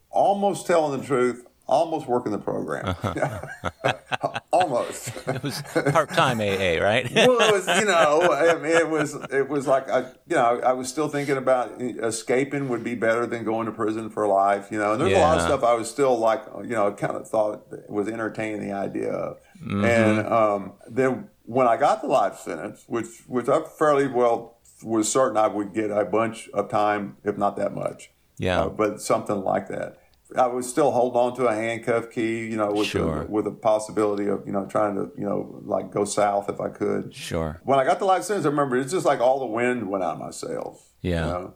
Speaker 2: almost telling the truth, almost working the program, almost.
Speaker 1: It was part time AA, right?
Speaker 2: well, it was, you know, I mean, it was, it was like, I, you know, I was still thinking about escaping would be better than going to prison for life, you know, and there's a lot of stuff I was still like, you know, kind of thought was entertaining the idea of.
Speaker 1: Mm-hmm.
Speaker 2: And um, then when I got the life sentence, which, which I fairly well was certain I would get a bunch of time, if not that much.
Speaker 1: Yeah.
Speaker 2: Uh, but something like that. I would still hold on to a handcuff key, you know, with
Speaker 1: Sure.
Speaker 2: a, with a possibility of you know trying to you know like go south if I could.
Speaker 1: Sure.
Speaker 2: When I got the life sentence, I remember it's just like all the wind went out of my sails. you
Speaker 1: Yeah.
Speaker 2: know?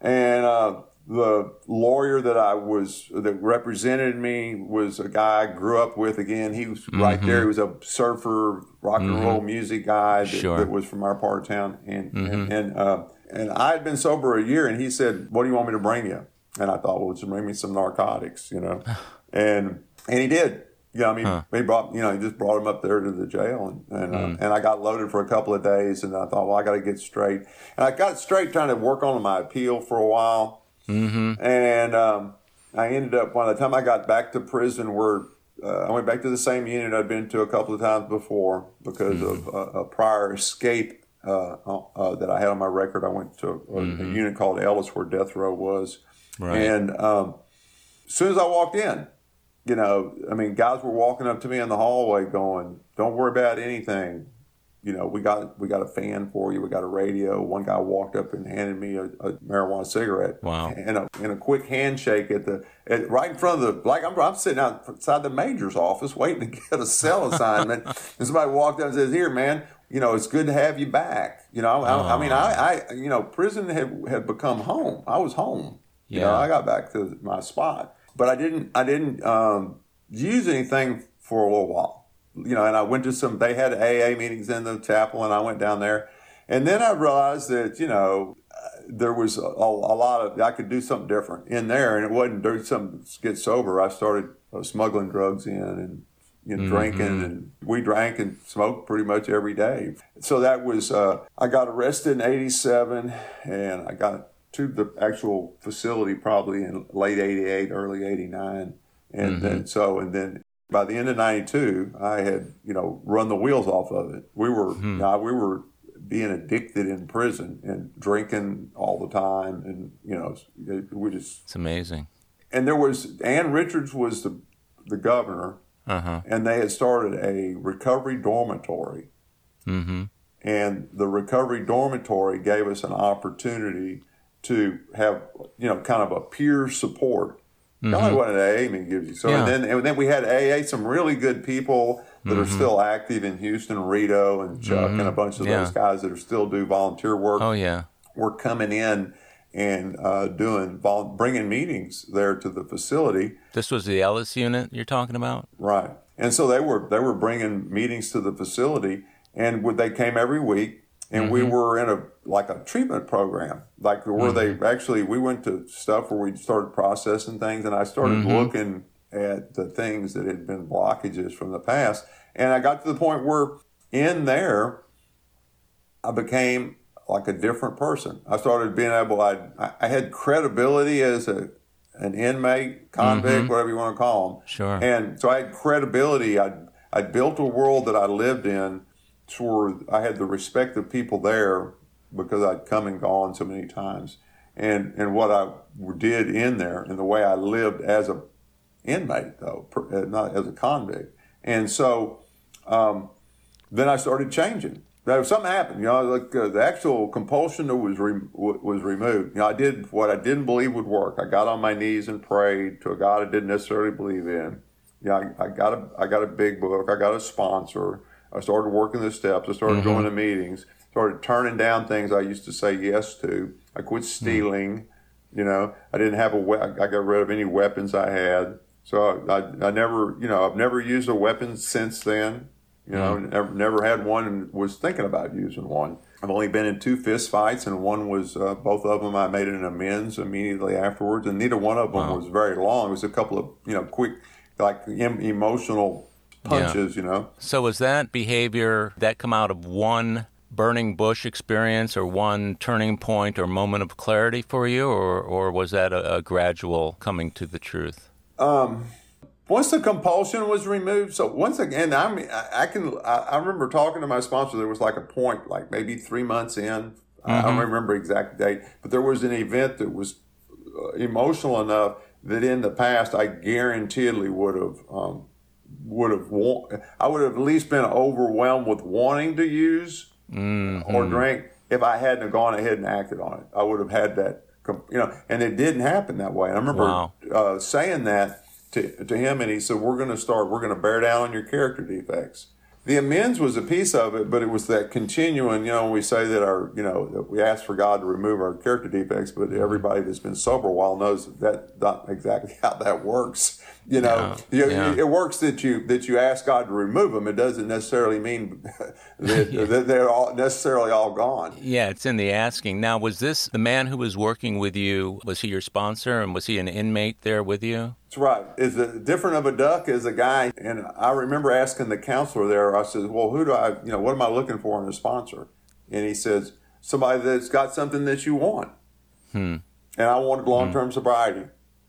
Speaker 2: And uh, the lawyer that I was that represented me was a guy I grew up with. Again, he was right there. He was a surfer, rock and roll music guy that,
Speaker 1: Mm-hmm. Sure.
Speaker 2: that was from our part of town. And and and, uh, and I had been sober a year, and he said, "What do you want me to bring you?" And I thought, "Well, just bring me some narcotics," you know. and and he did. Yeah, you know, I mean, he brought you know he just brought him up there to the jail, and and, uh, and I got loaded for a couple of days, and I thought, well, I got to get straight, and I got straight trying to work on my appeal for a while, mm-hmm. and um, I ended up by the time I got back to prison, where uh, I went back to the same unit I'd been to a couple of times before because of uh, a prior escape uh, uh, that I had on my record. I went to a, a unit called Ellis, where death row was,
Speaker 1: Right.
Speaker 2: and um, as soon as I walked in, you know, I mean, guys were walking up to me in the hallway going, "Don't worry about anything." You know, we got we got a fan for you. We got a radio. One guy walked up and handed me a, a marijuana cigarette.
Speaker 1: Wow.
Speaker 2: And a, and a quick handshake at the at, right in front of the like I'm, I'm sitting outside the major's office waiting to get a cell assignment, and somebody walked up and says, "Here, man, you know it's good to have you back." You know, I, I mean, I, I you know, prison had had become home. I was home. You know,
Speaker 1: Yeah.
Speaker 2: I got back to my spot, but I didn't. I didn't um, use anything for a little while. You know, and I went to some. They had AA meetings in the chapel, and I went down there, and then I realized that you know uh, there was a, a lot of I could do something different in there, and it wasn't do something to get sober. I started uh, smuggling drugs in and you know, drinking, and we drank and smoked pretty much every day. So that was uh, I got arrested in '87, and I got to the actual facility probably in late 88 early 89 and then so and then by the end of 92 i had you know run the wheels off of it we were now we were being addicted in prison and drinking all the time and you know we just
Speaker 1: It's amazing.
Speaker 2: and there was ann richards was the the governor
Speaker 1: Uh huh.
Speaker 2: and they had started a recovery dormitory
Speaker 1: Mm-hmm.
Speaker 2: and the recovery dormitory gave us an opportunity to have you know kind of a peer support kind of like what an AA meeting gives you. So
Speaker 1: Mm-hmm. Yeah.
Speaker 2: and then and then we had AA some really good people that
Speaker 1: Mm-hmm.
Speaker 2: are still active in Houston, Rito and Chuck and a bunch of
Speaker 1: Yeah.
Speaker 2: those guys that are still do volunteer work
Speaker 1: Oh yeah.
Speaker 2: were coming in and uh, doing vol- bringing meetings there to the facility.
Speaker 1: This was the Ellis unit you're talking about.
Speaker 2: Right. And so they were they were bringing meetings to the facility, and they came every week, and we mm-hmm. were in a like a treatment program, like where they mm-hmm. actually we went to stuff where we started processing things, and I started mm-hmm. looking at the things that had been blockages from the past, and I got to the point where in there, I became like a different person. I started being able. I I had credibility as a an inmate, convict, whatever you want to call them.
Speaker 1: Sure.
Speaker 2: And so I had credibility. I I built a world that I lived in, where I had the respect of people there because I'd come and gone so many times, and and what I did in there and the way I lived as a inmate though, uh, not as a convict, And so um, then I started changing. Now, something happened, you know, like uh, the actual compulsion was re- was removed. You know, I did what I didn't believe would work. I got on my knees and prayed to a God I didn't necessarily believe in. You know, I, I got a I got a big book. I got a sponsor. I started working the steps. I started mm-hmm. going to meetings. Started turning down things I used to say yes to. I quit stealing. Mm-hmm. You know, I didn't have a. We- I got rid of any weapons I had. So I, I, I never, you know, I've never used a weapon since then. You know, mm-hmm. never, never had one and was thinking about using one. I've only been in two fist fights, and one was uh, both of them. I made an amends immediately afterwards, and neither one of them wow. was very long. It was a couple of you know quick, like em- emotional punches. Yeah. You know.
Speaker 1: So was that behavior that come out of one burning bush experience, or one turning point, or moment of clarity for you, or or was that a, a gradual coming to the truth?
Speaker 2: Um, once the compulsion was removed, so once again, I mean, I, I can, I, I, remember talking to my sponsor. There was like a point, like maybe three months in. Mm-hmm. I don't remember exact date, but there was an event that was uh, emotional enough that in the past I guaranteedly would have, um, would have, want, I would have at least been overwhelmed with wanting to use mm-hmm. or drink if I hadn't gone ahead and acted on it. I would have had that, you know, and it didn't happen that way. I remember wow. uh, saying that to, to him and he said, We're going to start, we're going to bear down on your character defects. The amends was a piece of it, but it was that continuing, you know, we say that our, you know, that we ask for God to remove our character defects, but mm-hmm. everybody that's been sober a while knows that that's not exactly how that works. You know, yeah, yeah. it works that you that you ask God to remove them. It doesn't necessarily mean that, yeah. that, they're all necessarily all gone.
Speaker 1: Yeah, it's in the asking. Now, was this the man who was working with you? Was he your sponsor, and was he an inmate there with you?
Speaker 2: That's right. Is it different of a duck as a guy? And I remember asking the counselor there. I said, "Well, who do I? You know, what am I looking for in a sponsor?" And he says, "Somebody that's got something that you want." Hmm. And I wanted long-term hmm. sobriety.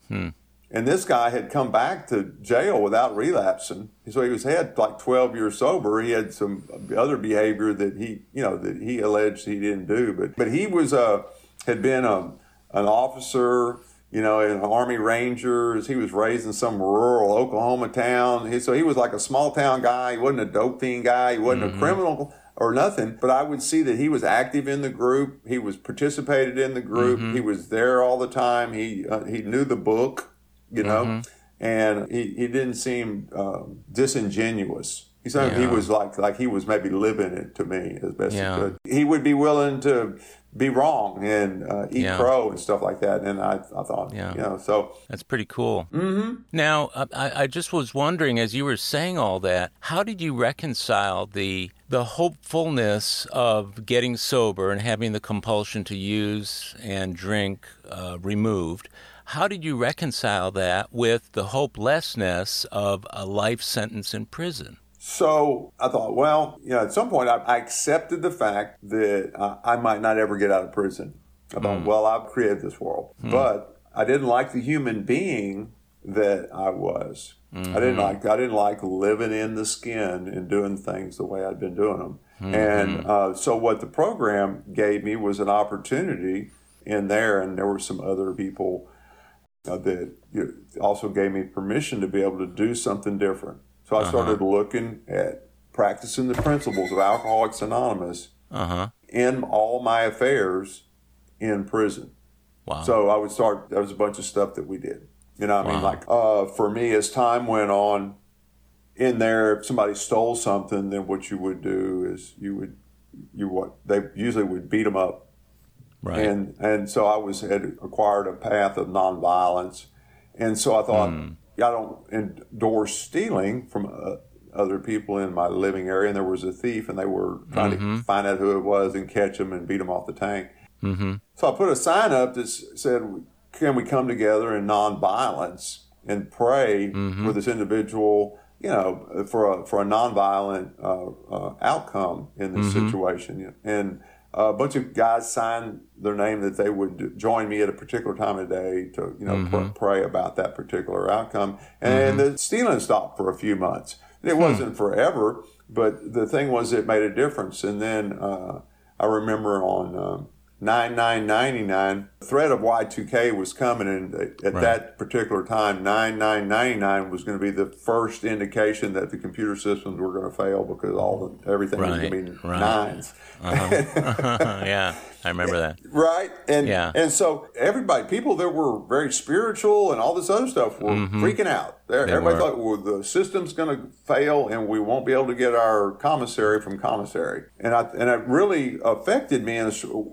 Speaker 2: Hmm. And this guy had come back to jail without relapsing. So he was had like 12 years sober. He had some other behavior that he, you know, that he alleged he didn't do. But but he was a uh, had been a, um, an officer, you know, in Army Rangers. He was raised in some rural Oklahoma town. He, so he was like a small town guy. He wasn't a dope fiend guy. He wasn't mm-hmm. a criminal or nothing. But I would see that he was active in the group. He was participated in the group. Mm-hmm. He was there all the time. He uh, he knew the book you know, mm-hmm. and he, he didn't seem um, disingenuous. He said yeah. he was like like he was maybe living it to me as best yeah. he could. He would be willing to be wrong and uh, eat yeah. crow and stuff like that. And I, I thought, yeah. you know, so
Speaker 1: that's pretty cool.
Speaker 2: Mm-hmm.
Speaker 1: Now, I, I just was wondering, as you were saying all that, how did you reconcile the the hopefulness of getting sober and having the compulsion to use and drink uh, removed? How did you reconcile that with the hopelessness of a life sentence in prison?
Speaker 2: So I thought, well, you know, at some point I, I accepted the fact that uh, I might not ever get out of prison. I thought, mm. well, I've created this world. Mm. But I didn't like the human being that I was. Mm-hmm. I didn't like I didn't like living in the skin and doing things the way I'd been doing them. Mm-hmm. And uh, so what the program gave me was an opportunity in there, and there were some other people that also gave me permission to be able to do something different. So I uh-huh. started looking at practicing the principles of Alcoholics Anonymous uh-huh. in all my affairs in prison. Wow. So I would start, there was a bunch of stuff that we did. You know I wow. mean? Like, uh, for me, as time went on, in there, if somebody stole something, then what you would do is you would, you what, they usually would beat them up Right. And and so I was had acquired a path of nonviolence, and so I thought mm. I don't endorse stealing from uh, other people in my living area. And there was a thief, and they were trying mm-hmm. to find out who it was and catch him and beat him off the tank. Mm-hmm. So I put a sign up that said, "Can we come together in nonviolence and pray mm-hmm. for this individual?" You know, for a for a nonviolent uh, uh, outcome in this mm-hmm. situation, and a bunch of guys signed their name that they would join me at a particular time of day to you know mm-hmm. pr- pray about that particular outcome and mm-hmm. the stealing stopped for a few months it hmm. wasn't forever but the thing was it made a difference and then uh, i remember on uh, 9999 the threat of y2k was coming and at
Speaker 1: Right.
Speaker 2: that particular time. 9999 was going to be the first indication that the computer systems were going to fail because all the everything was going to be
Speaker 1: right.
Speaker 2: nines. Uh-huh.
Speaker 1: Yeah, I remember that.
Speaker 2: right and
Speaker 1: Yeah.
Speaker 2: and so everybody people that were very spiritual and all this other stuff were freaking out
Speaker 1: Mm-hmm. They
Speaker 2: everybody
Speaker 1: were.
Speaker 2: thought well the system's going to fail and we won't be able to get our commissary from commissary and i and it really affected me in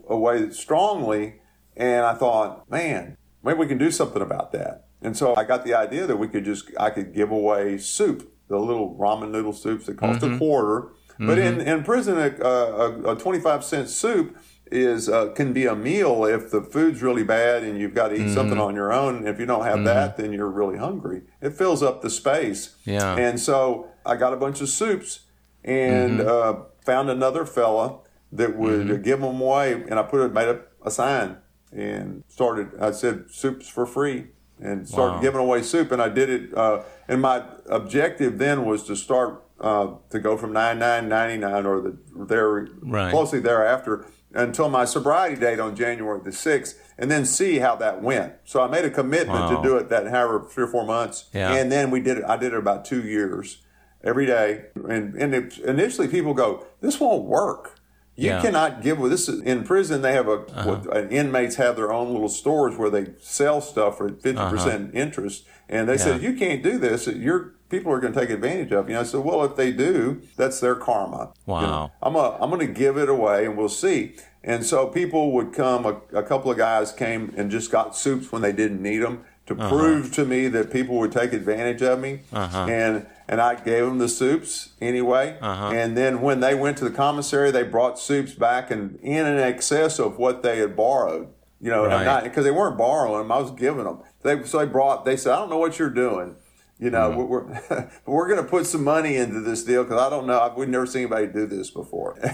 Speaker 2: a way strongly and i thought man maybe we can do something about that and so i got the idea that we could just i could give away soup the little ramen noodle soups that cost
Speaker 1: Mm-hmm.
Speaker 2: a quarter but in, in prison a, a, a 25 cent soup is uh, can be a meal if the food's really bad and you've got to eat something
Speaker 1: Mm-hmm.
Speaker 2: on your own. If you don't have that, then you're really hungry. It fills up the space.
Speaker 1: Yeah.
Speaker 2: And so I got a bunch of soups and
Speaker 1: Mm-hmm.
Speaker 2: uh, found another fella that would uh give them away. And I put it, made up a sign and started, I said, soups for free and started
Speaker 1: Wow.
Speaker 2: giving away soup. And I did it. Uh, and my objective then was to start uh, to go from 99.99 or the there
Speaker 1: Right.
Speaker 2: closely thereafter until my sobriety date on January the 6th and then see how that went. So I made a commitment
Speaker 1: Wow.
Speaker 2: to do it that however three or four months.
Speaker 1: Yeah.
Speaker 2: And then we did it I did it about 2 years every day and and it, initially people go this won't work. You
Speaker 1: Yeah. Uh-huh.
Speaker 2: cannot give this is, in prison. They have a what, uh, inmates have their own little stores where they sell stuff for 50 percent interest, and they said
Speaker 1: Uh-huh.
Speaker 2: You can't do this. Your people are going to take advantage of you. I said, well, if they do, that's their karma. You
Speaker 1: Wow.
Speaker 2: know, I'm a, I'm going to give it away, and we'll see. And so people would come. A, a couple of guys came and just got soups when they didn't need them to
Speaker 1: Uh-huh.
Speaker 2: prove to me that people would take advantage of me. And and I gave them the soups anyway.
Speaker 1: Uh-huh.
Speaker 2: And then when they went to the commissary, they brought soups back and in an excess of what they had borrowed. You know,
Speaker 1: Right.
Speaker 2: because they weren't borrowing them, I was giving them. They so they brought. They said, "I don't know what you're doing." You know,
Speaker 1: Mm-hmm.
Speaker 2: we're but we're going to put some money into this deal because I don't know. I've, we've never seen anybody do this before.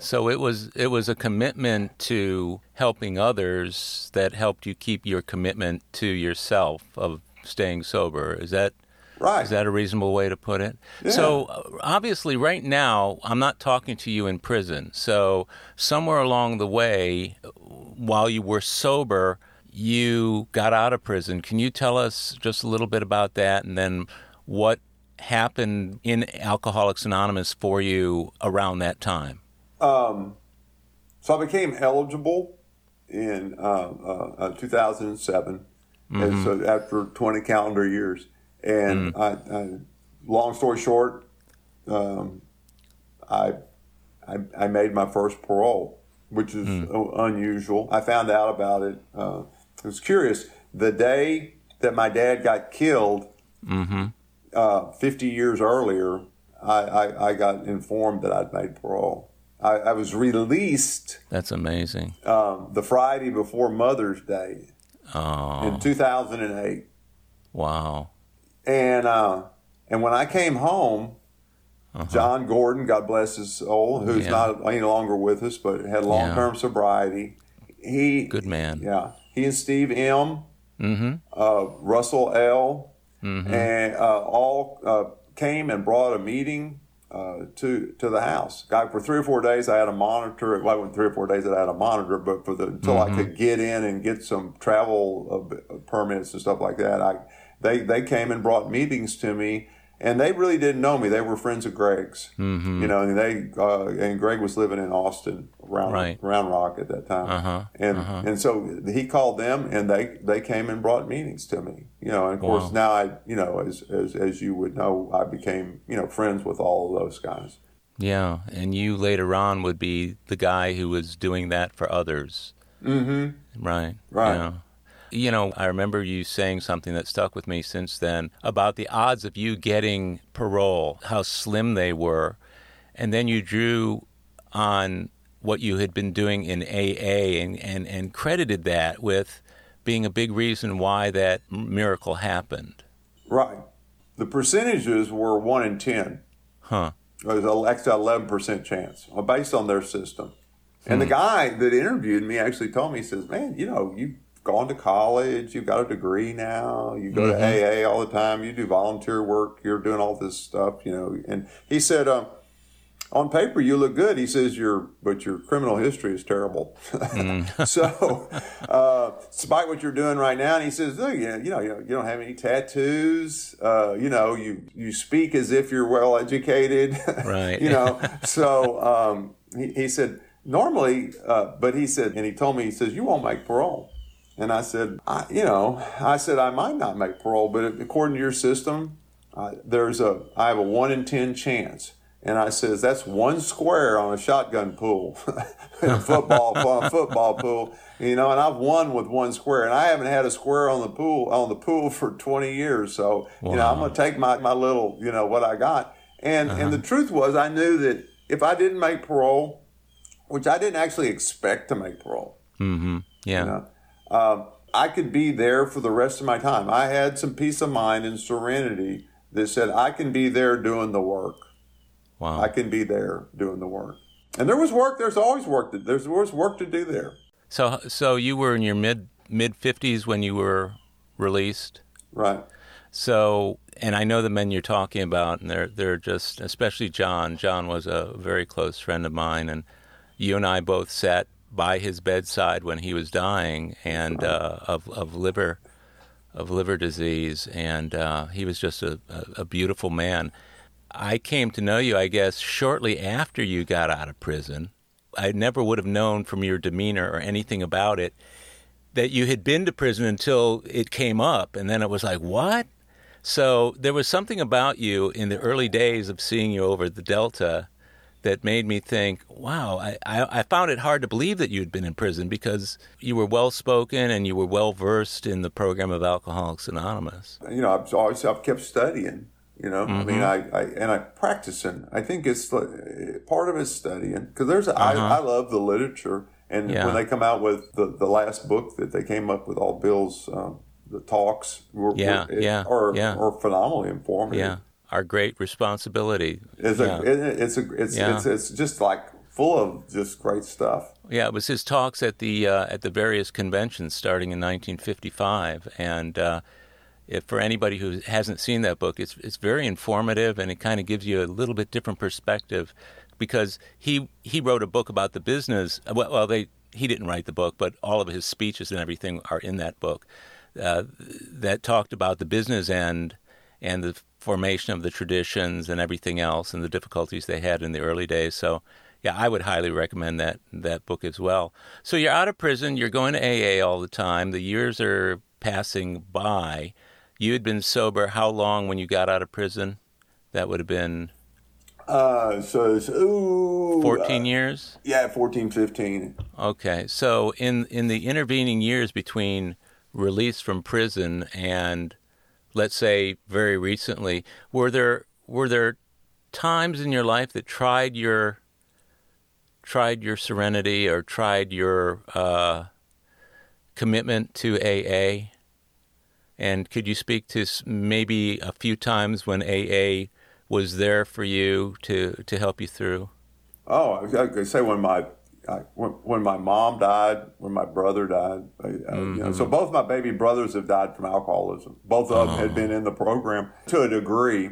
Speaker 1: So it was it was a commitment to helping others that helped you keep your commitment to yourself of staying sober. Is that
Speaker 2: right.
Speaker 1: is that a reasonable way to put it? So uh, obviously, right now, I'm not talking to you in prison. So somewhere along the way, while you were sober, you got out of prison. Can you tell us just a little bit about that, and then what happened in Alcoholics Anonymous for you around that time?
Speaker 2: Um, so I became eligible in uh, uh, uh, 2007, and so after 20 calendar years. And I, I, long story short, um, I, I I made my first parole, which is u- unusual. I found out about it. Uh, it was curious. The day that my dad got killed, uh, 50 years earlier, I, I, I got informed that I'd made parole. I, I was released
Speaker 1: That's amazing.
Speaker 2: um, the Friday before Mother's Day
Speaker 1: Oh,
Speaker 2: in 2008.
Speaker 1: wow.
Speaker 2: And uh, and when I came home, John Gordon, God bless his soul, who's
Speaker 1: Yeah.
Speaker 2: not any longer with us, but had long term sobriety. He
Speaker 1: Good man.
Speaker 2: Yeah, he and Steve M,
Speaker 1: Mm-hmm.
Speaker 2: uh, Russell L, and uh, all uh, came and brought a meeting uh, to to the house. Guy, for three or four days, I had a monitor. Well, it wasn't three or four days that I had a monitor, but for the until I could get in and get some travel uh, permits and stuff like that, I they they came and brought meetings to me. And they really didn't know me. They were friends of Greg's,
Speaker 1: Mm-hmm.
Speaker 2: you know. And they uh, and Greg was living in Austin, Round
Speaker 1: Right.
Speaker 2: Round Rock at that time.
Speaker 1: Uh-huh,
Speaker 2: And
Speaker 1: uh-huh.
Speaker 2: and so he called them, and they they came and brought meetings to me. You know, and of course
Speaker 1: Wow.
Speaker 2: now I, you know, as, as as you would know, I became you know friends with all of those guys.
Speaker 1: Yeah, and you later on would be the guy who was doing that for others. Mm-hmm. Right.
Speaker 2: Right.
Speaker 1: Yeah. You know, I remember you saying something that stuck with me since then about the odds of you getting parole, how slim they were. And then you drew on what you had been doing in AA and, and, and credited that with being a big reason why that miracle happened.
Speaker 2: Right. The percentages were one in ten.
Speaker 1: Huh.
Speaker 2: It was a- actually eleven percent chance uh, based on their system. And the guy that interviewed me actually told me, he says, "Man, you know, you've gone to college, you've got a degree now, you go to AA all the time, you do volunteer work, you're doing all this stuff, you know." And he said, um, on paper you look good. He says your but your criminal history is terrible. Mm. so, uh, despite what you're doing right now, and he says, look, you know, you know, you don't have any tattoos. Uh, you know, you you speak as if you're well educated.
Speaker 1: Right.
Speaker 2: you know, so um, he, he said normally, uh, but he said, and he told me, he says, you won't make parole. And I said, I, you know, I said I might not make parole, but according to your system, uh, there's a I have a one in ten chance. And I says, that's one square on a shotgun pool, a football on a football pool, you know. And I've won with one square, and I haven't had a square on the pool on the pool for 20 years. So wow. you know, I'm gonna take my, my little, you know, what I got. And uh-huh. and the truth was, I knew that if I didn't make parole, which I didn't actually expect to make parole,
Speaker 1: mm-hmm. yeah, you know,
Speaker 2: um, I could be there for the rest of my time. I had some peace of mind and serenity that said I can be there doing the work.
Speaker 1: Wow.
Speaker 2: I can be there doing the work. And there was work. There's always work. To, there's always work to do there.
Speaker 1: So, so you were in your mid mid fifties when you were released,
Speaker 2: right?
Speaker 1: So, and I know the men you're talking about, and they're they're just, especially John. John was a very close friend of mine, and you and I both sat by his bedside when he was dying, and uh, of of liver of liver disease, and uh, he was just a, a, a beautiful man. I came to know you, I guess, shortly after you got out of prison. I never would have known from your demeanor or anything about it that you had been to prison until it came up. And then it was like, what? So there was something about you in the early days of seeing you over the Delta that made me think, wow, I, I, I found it hard to believe that you had been in prison because you were well spoken and you were well versed in the program of Alcoholics Anonymous.
Speaker 2: You know, I've always I've kept studying. You know, mm-hmm. I mean, mm-hmm. I, I and I practicing. I think it's part of it studying because there's uh-huh. I, I love the literature, and yeah. when they come out with the, the last book that they came up with, all Bill's um, the talks, were,
Speaker 1: yeah,
Speaker 2: were,
Speaker 1: yeah,
Speaker 2: are,
Speaker 1: yeah.
Speaker 2: are phenomenally informative.
Speaker 1: Yeah, our great responsibility.
Speaker 2: It's yeah. a, it, it's a, it's, yeah. it's, it's just like full of just great stuff.
Speaker 1: Yeah, it was his talks at the uh, at the various conventions starting in 1955, and. Uh, if for anybody who hasn't seen that book, it's it's very informative and it kind of gives you a little bit different perspective because he he wrote a book about the business. Well, well they he didn't write the book, but all of his speeches and everything are in that book uh, that talked about the business end and the formation of the traditions and everything else and the difficulties they had in the early days. So. Yeah, I would highly recommend that that book as well. So you're out of prison, you're going to AA all the time. The years are passing by you had been sober how long when you got out of prison? That would have been.
Speaker 2: Uh, so it's, ooh,
Speaker 1: 14 uh, years?
Speaker 2: Yeah, 14, 15.
Speaker 1: Okay. So in, in the intervening years between release from prison and, let's say, very recently, were there, were there times in your life that tried your, tried your serenity or tried your uh, commitment to AA? And could you speak to maybe a few times when AA was there for you to, to help you through?
Speaker 2: Oh, I could say when my I, when, when, my mom died, when my brother died, I, mm-hmm. you know, so mm-hmm. both my baby brothers have died from alcoholism. Both of them had been in the program to a degree,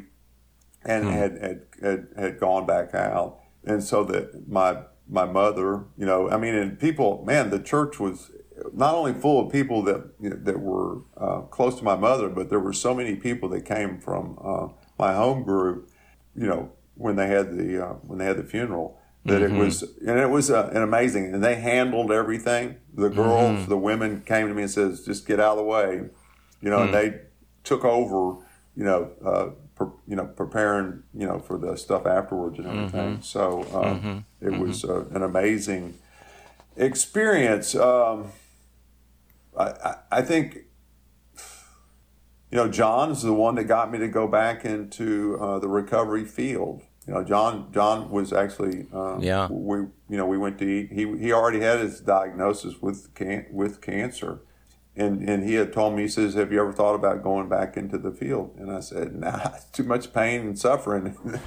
Speaker 2: and mm. had, had, had had gone back out. And so that my my mother, you know, I mean, and people, man, the church was not only full of people that you know, that were uh, close to my mother, but there were so many people that came from uh, my home group. You know, when they had the uh, when they had the funeral, that mm-hmm. it was and it was uh, an amazing. And they handled everything. The girls, mm-hmm. the women came to me and says, "Just get out of the way," you know, mm-hmm. and mm. they took over. You know, uh, you know, preparing you know for the stuff afterwards and everything. Mm-hmm. So uh, mm-hmm. it was an amazing experience. Um, I, I think you know John is the one that got me to go back into uh, the recovery field. You know, John John was actually um,
Speaker 1: yeah.
Speaker 2: We you know we went to eat. He he already had his diagnosis with can, with cancer, and and he had told me he says, "Have you ever thought about going back into the field?" And I said, "Nah, too much pain and suffering.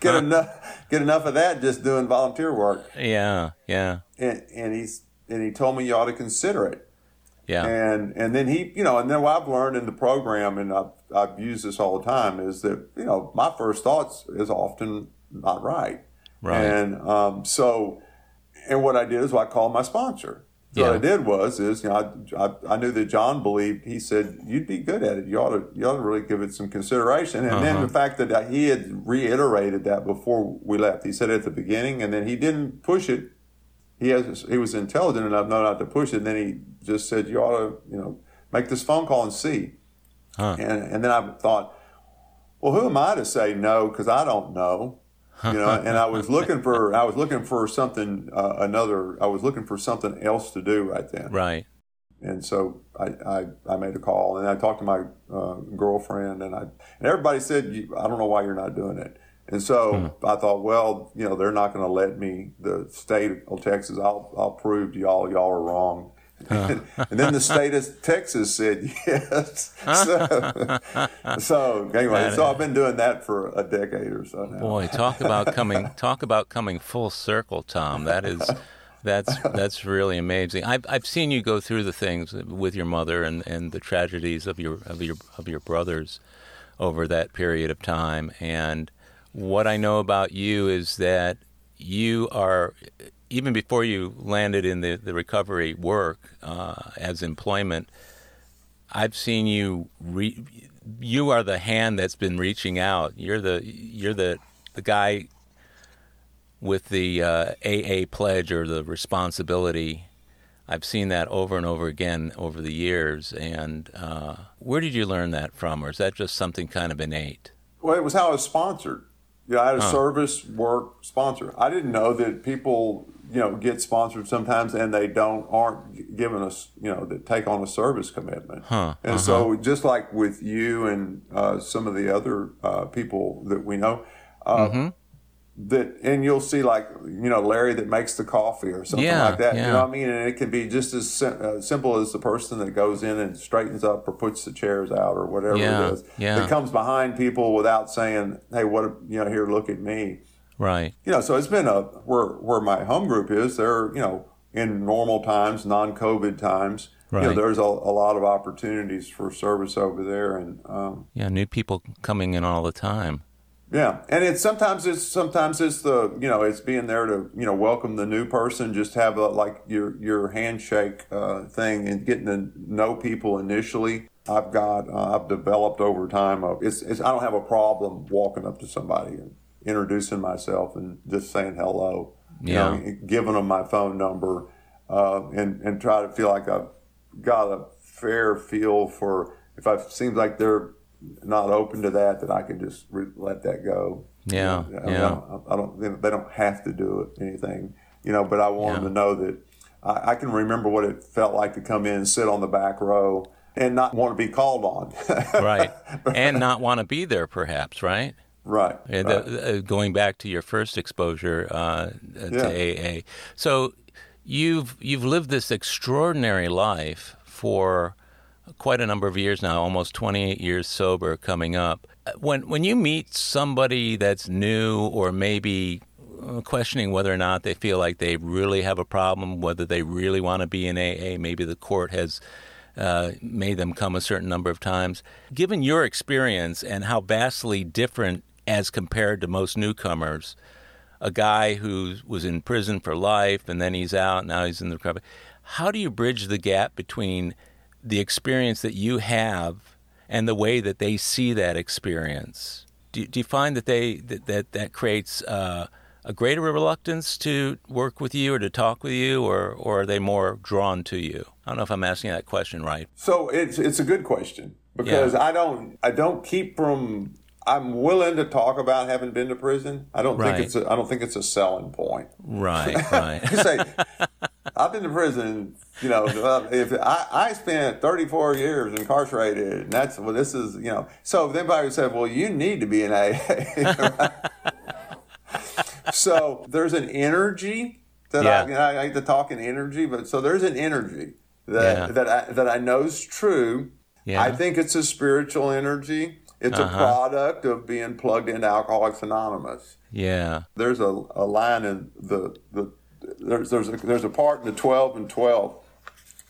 Speaker 2: get enough get enough of that just doing volunteer work."
Speaker 1: Yeah, yeah.
Speaker 2: And and he's and he told me you ought to consider it.
Speaker 1: Yeah.
Speaker 2: And and then he, you know, and then what I've learned in the program, and I've, I've used this all the time, is that you know my first thoughts is often not right.
Speaker 1: Right.
Speaker 2: And um, so, and what I did is well, I called my sponsor. So
Speaker 1: Yeah.
Speaker 2: what I did was is you know I, I, I knew that John believed he said you'd be good at it you ought to you ought to really give it some consideration and then
Speaker 1: Uh-huh.
Speaker 2: the fact that he had reiterated that before we left he said it at the beginning and then he didn't push it he has he was intelligent enough not not to push it. And then he just said you ought to you know make this phone call and see.
Speaker 1: Huh.
Speaker 2: and and then I thought well who am I to say no? Because I don't know. You know and i was looking for i was looking for something uh, another i was looking for something else to do right then.
Speaker 1: Right.
Speaker 2: and so I, I, I made a call and I talked to my uh, girlfriend and I and everybody said I don't know why you're not doing it and so hmm. I thought well you know they're not going to let me the state of Texas I'll I'll prove to y'all y'all are wrong and, then the state of Texas said yes so, so anyway so I've been doing that for a decade or so now
Speaker 1: Boy, talk about coming talk about coming full circle, Tom. That is that's that's really amazing. I've I've seen you go through the things with your mother and, and the tragedies of your of your of your brothers over that period of time. And what I know about you is that you are even before you landed in the, the recovery work uh, as employment, I've seen you re- you are the hand that's been reaching out. You're the you're the the guy with the uh, AA pledge or the responsibility. I've seen that over and over again over the years. And uh, where did you learn that from, or is that just something kind of innate?
Speaker 2: Well, it was how I was sponsored. Yeah, I had a service work sponsor. I didn't know that people, you know, get sponsored sometimes and they don't aren't given us, you know, that take on a service commitment.
Speaker 1: Huh,
Speaker 2: And so, just like with you and uh, some of the other uh, people that we know, uh, that and you'll see like you know Larry that makes the coffee or something
Speaker 1: Yeah,
Speaker 2: like that. You know what I mean? And it can be just as sim- uh, simple as the person that goes in and straightens up or puts the chairs out or whatever
Speaker 1: Yeah,
Speaker 2: it is.
Speaker 1: yeah.
Speaker 2: That comes behind people without saying, "Hey, what? You know, here, look at me."
Speaker 1: Right.
Speaker 2: You know, so it's been a where where my home group is. There, you know, in normal times, non-COVID times. You know, there's a, a lot of opportunities for service over there, and um,
Speaker 1: Yeah, new people coming in all the time.
Speaker 2: Yeah, and it's sometimes it's sometimes it's the you know it's being there to you know welcome the new person, just have a, like your your handshake uh, thing and getting to know people initially. I've got uh, I've developed over time. Of, it's, it's I don't have a problem walking up to somebody and introducing myself and just saying hello. You
Speaker 1: Yeah.
Speaker 2: know, giving them my phone number uh, and and try to feel like I've got a fair feel for if I seems like they're not open to that, that I can just re- let that go.
Speaker 1: Yeah,
Speaker 2: You know, I
Speaker 1: yeah.
Speaker 2: don't- I don't. they- don't have to do it anything, you know. But I want them to know that I, I can remember what it felt like to come in, sit on the back row, and not want to be called on.
Speaker 1: Right. and not want to be there, perhaps, right?
Speaker 2: right. Right.
Speaker 1: the- uh, going back to your first exposure uh, uh,
Speaker 2: Yeah.
Speaker 1: to AA, so you've you've lived this extraordinary life for quite a number of years now, almost 28 years sober, coming up. When when you meet somebody that's new or maybe uh, questioning whether or not they feel like they really have a problem, whether they really want to be in AA, maybe the court has uh, made them come a certain number of times. Given your experience and how vastly different as compared to most newcomers, a guy who was in prison for life and then he's out, now he's in the recovery. How do you bridge the gap between the experience that you have and the way that they see that experience? Do, do you find that they that that, that creates uh, a greater reluctance to work with you or to talk with you, or or are they more drawn to you? I don't know if I'm asking that question right.
Speaker 2: So it's it's a good question because I don't I don't keep from I'm willing to talk about having been to prison. I don't
Speaker 1: Right.
Speaker 2: think it's a, I don't think it's a selling point.
Speaker 1: Right, right.
Speaker 2: You say I've been to prison. You know, uh, if I, I spent 34 years incarcerated, and that's well, this is you know. So if anybody said, "Well, you need to be an AA," so there's an energy that
Speaker 1: Yeah.
Speaker 2: I, you know, I like to talk in energy, but so there's an energy that
Speaker 1: Yeah.
Speaker 2: that I, that I know is true.
Speaker 1: Yeah.
Speaker 2: I think it's a spiritual energy. It's
Speaker 1: Uh-huh.
Speaker 2: a product of being plugged into Alcoholics Anonymous
Speaker 1: Yeah,
Speaker 2: there's a, a line in the, the there's there's a, there's a part in the 12 and 12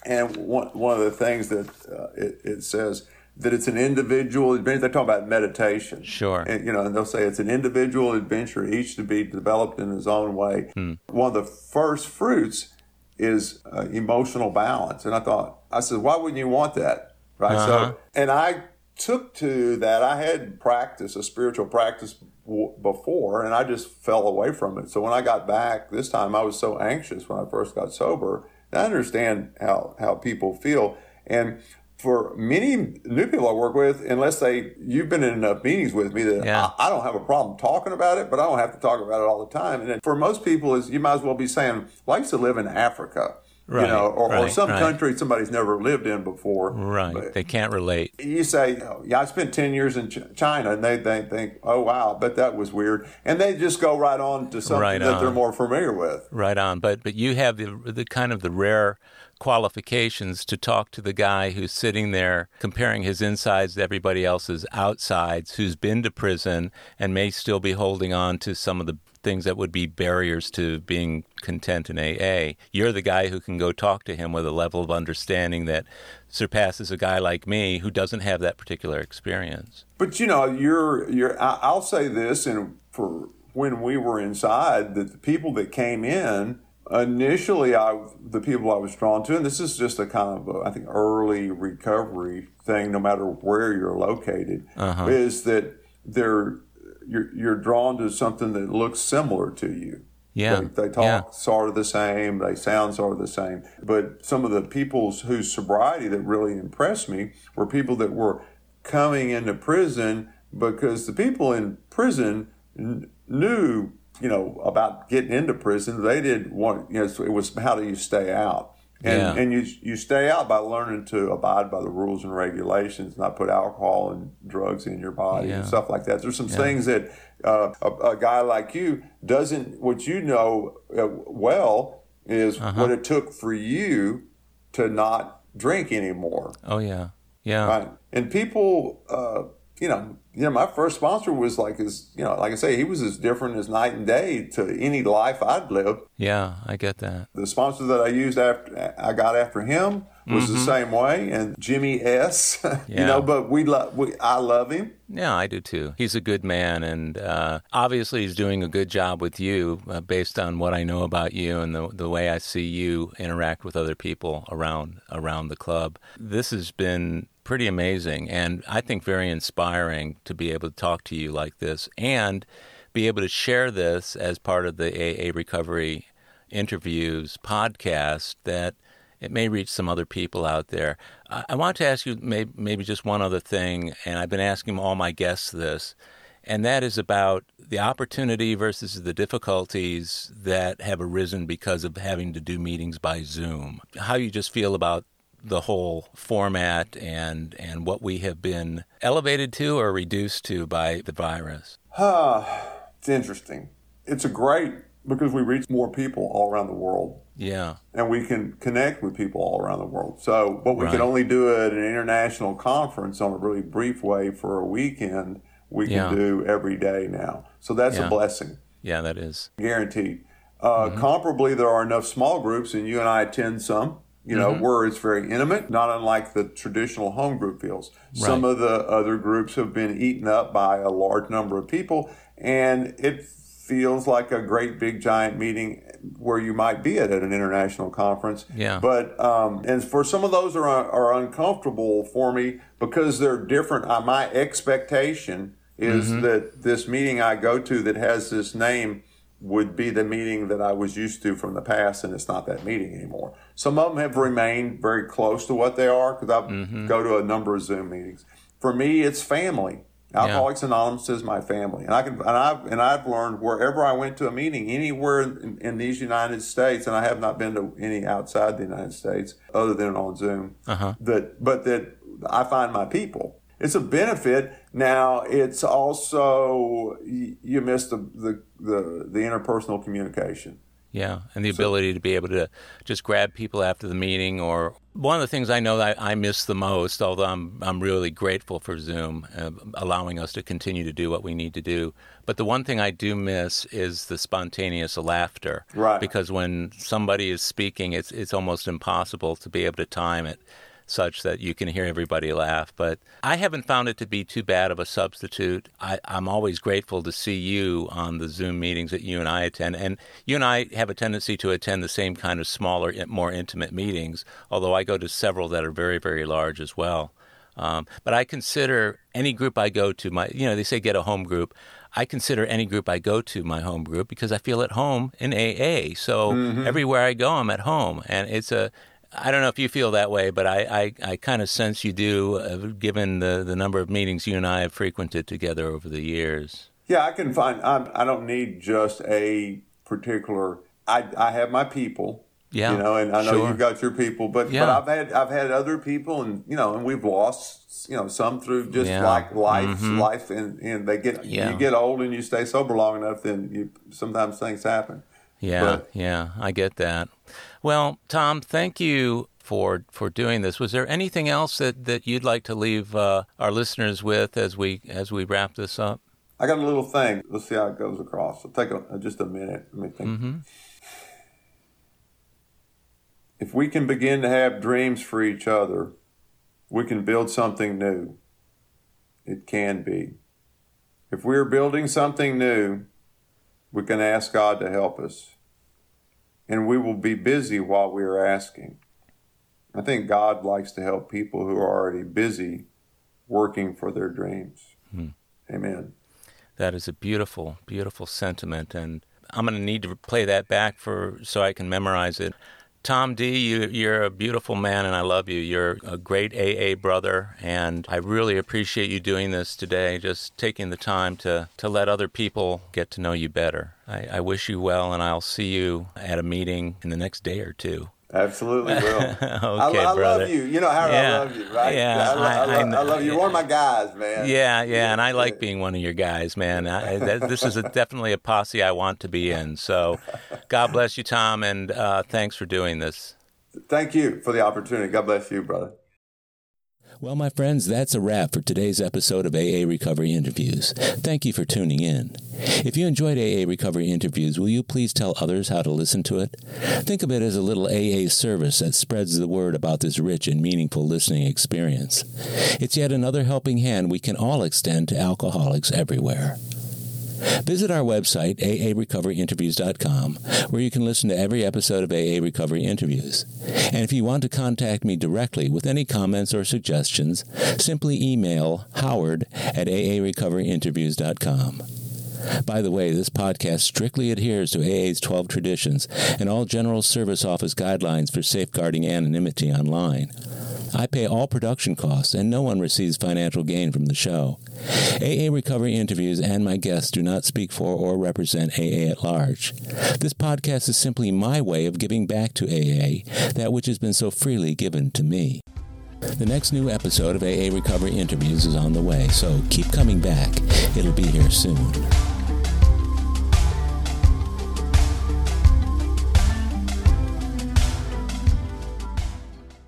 Speaker 2: and one, one of the things that uh, it, it says that it's an individual adventure. They talk about meditation.
Speaker 1: Sure.
Speaker 2: And, you know, and they'll say it's an individual adventure, each to be developed in his own way.
Speaker 1: Hmm.
Speaker 2: One of the first fruits is uh, emotional balance. And I thought, I said, why wouldn't you want that? Right.
Speaker 1: Uh-huh.
Speaker 2: So, and I took to that. I had practice, a spiritual practice w- before, and I just fell away from it. So when I got back this time, I was so anxious when I first got sober. I understand how, how people feel. And for many new people I work with, unless they, you've been in enough meetings with me that
Speaker 1: Yeah.
Speaker 2: I, I don't have a problem talking about it, but I don't have to talk about it all the time. And then for most people, is you might as well be saying, used to live in Africa,
Speaker 1: Right,
Speaker 2: you know, or, or some
Speaker 1: right.
Speaker 2: country somebody's never lived in before.
Speaker 1: Right.
Speaker 2: But-
Speaker 1: They can't relate.
Speaker 2: you say, oh, yeah, I spent 10 years in Ch- China, and they, they think, oh, wow, but that was weird. And they just go right on to something
Speaker 1: Right
Speaker 2: that they're more familiar with.
Speaker 1: Right on. But but you have the the kind of the rare qualifications to talk to the guy who's sitting there comparing his insides to everybody else's outsides, who's been to prison and may still be holding on to some of the things that would be barriers to being content in AA. You're the guy who can go talk to him with a level of understanding that surpasses a guy like me who doesn't have that particular experience.
Speaker 2: But, you know, you're, you're, I'll say this, and for when we were inside, that the people that came in, initially, I, the people I was drawn to, and this is just a kind of, a, I think, early recovery thing, no matter where you're located,
Speaker 1: Uh-huh.
Speaker 2: is that they're, you're, you're drawn to something that looks similar to you.
Speaker 1: Yeah.
Speaker 2: They, they talk
Speaker 1: Yeah.
Speaker 2: sort of the same, they sound sort of the same. But some of the people's whose sobriety that really impressed me were people that were coming into prison because the people in prison n- knew, you know, about getting into prison. They didn't want, you know, so it was how do you stay out? And,
Speaker 1: Yeah.
Speaker 2: and you you stay out by learning to abide by the rules and regulations, not put alcohol and drugs in your body
Speaker 1: Yeah.
Speaker 2: and stuff like that. There's some things that uh, a, a guy like you doesn't. What you know uh, well is
Speaker 1: Uh-huh.
Speaker 2: what it took for you to not drink anymore,
Speaker 1: Oh yeah. Yeah.
Speaker 2: right? And people, uh, you know, you know, my first sponsor was like as you know, like I say, he was as different as night and day to any life I'd lived.
Speaker 1: Yeah, I get that.
Speaker 2: The sponsor that I used after I got after him was the same way, and Jimmy S. you
Speaker 1: Mm-hmm.
Speaker 2: Know, but we love, we I love him.
Speaker 1: Yeah, I do too. He's a good man, and uh, obviously he's doing a good job with you, uh, based on what I know about you and the the way I see you interact with other people around around the club. This has been pretty amazing, and I think very inspiring to be able to talk to you like this, and be able to share this as part of the AA Recovery interviews podcast that it may reach some other people out there. I, want to ask you maybe just one other thing, and I've been asking all my guests this, and that is about the opportunity versus the difficulties that have arisen because of having to do meetings by Zoom. How you just feel about the whole format and and what we have been elevated to or reduced to by the virus.
Speaker 2: it's interesting. It's a great because we reach more people all around the world.
Speaker 1: Yeah.
Speaker 2: and we can connect with people all around the world. So, what we
Speaker 1: Right.
Speaker 2: can only do at an international conference on a really brief way for a weekend, we can
Speaker 1: Yeah.
Speaker 2: do every day now. So that's
Speaker 1: Yeah.
Speaker 2: a blessing,
Speaker 1: Yeah, that is.
Speaker 2: guaranteed. Uh, Comparably, there are enough small groups, and you and I attend some. You know, where it's very intimate, not unlike the traditional home group feels. Some of the other groups have been eaten up by a large number of people, and it feels like a great big giant meeting where you might be at, at an international conference.
Speaker 1: Yeah.
Speaker 2: But um, and for some of those are are uncomfortable for me because they're different. Uh, my expectation is that this meeting I go to that has this name would be the meeting that I was used to from the past, and it's not that meeting anymore. Some of them have remained very close to what they are because I go to a number of Zoom meetings. For me, it's family. Alcoholics Anonymous is my family, and I can and I've and I've learned wherever I went to a meeting anywhere in, in these United States, and I have not been to any outside the United States other than on Zoom.
Speaker 1: Uh-huh.
Speaker 2: That but that I find my people. It's a benefit. Now it's also you miss the the the, the interpersonal communication.
Speaker 1: Yeah, and the ability to be able to just grab people after the meeting, or one of the things I know that I miss the most, although I'm I'm really grateful for Zoom uh, allowing us to continue to do what we need to do. But the one thing I do miss is the spontaneous laughter,
Speaker 2: Right.
Speaker 1: Because when somebody is speaking, it's it's almost impossible to be able to time it such that you can hear everybody laugh. But I haven't found it to be too bad of a substitute. I, I'm always grateful to see you on the Zoom meetings that you and I attend. And you and I have a tendency to attend the same kind of smaller, more intimate meetings, although I go to several that are very, very large as well. Um, but I consider any group I go to, my you know they say get a home group. I consider any group I go to my home group because I feel at home in AA. So mm-hmm. everywhere I go, I'm at home, and it's a I don't know if you feel that way, but I, I, I kind of sense you do, uh, given the, the number of meetings you and I have frequented together over the years.
Speaker 2: Yeah, I can find, I'm, I do not need just a particular, I, I have my people. Yeah, you know, and I know sure. you've got your people, but yeah. but I've had I've had other people, and you know, and we've lost you know some through just yeah. like life, mm-hmm. life, and and they get yeah. you get old and you stay sober long enough, then you sometimes things happen.
Speaker 1: Yeah, but, yeah, I get that. Well, Tom, thank you for for doing this. Was there anything else that, that you'd like to leave uh, our listeners with as we as we wrap this up?
Speaker 2: I got a little thing. Let's see how it goes across. It'll take a, just a minute. Let me think. Mm-hmm. If we can begin to have dreams for each other, we can build something new. It can be. If we are building something new, we can ask God to help us. And we will be busy while we are asking. I think God likes to help people who are already busy working for their dreams. Hmm. Amen.
Speaker 1: That is a beautiful, beautiful sentiment. And I'm going to need to play that back for so I can memorize it. Tom D, you, you're a beautiful man and I love you. You're a great AA brother, and I really appreciate you doing this today, just taking the time to, to let other people get to know you better. I, I wish you well, and I'll see you at a meeting in the next day or two.
Speaker 2: Absolutely will. okay,
Speaker 1: I, I
Speaker 2: brother. love you. You know, Howard, yeah. I love you, right? Yeah, I, I, I, love, I, love you. You're one of my guys, man.
Speaker 1: Yeah, yeah, and I like being one of your guys, man. That, this is a, definitely a posse I want to be in. So, God bless you, Tom, and uh, thanks for doing this.
Speaker 2: Thank you for the opportunity. God bless you, brother.
Speaker 1: Well, my friends, that's a wrap for today's episode of AA Recovery Interviews. Thank you for tuning in. If you enjoyed AA Recovery Interviews, will you please tell others how to listen to it? Think of it as a little AA service that spreads the word about this rich and meaningful listening experience. It's yet another helping hand we can all extend to alcoholics everywhere. Visit our website, aarecoveryinterviews.com, where you can listen to every episode of AA Recovery Interviews. And if you want to contact me directly with any comments or suggestions, simply email howard at aarecoveryinterviews.com. By the way, this podcast strictly adheres to AA's 12 traditions and all General Service Office guidelines for safeguarding anonymity online. I pay all production costs, and no one receives financial gain from the show. AA Recovery interviews and my guests do not speak for or represent AA at large. This podcast is simply my way of giving back to AA that which has been so freely given to me. The next new episode of AA Recovery Interviews is on the way, so keep coming back. It'll be here soon.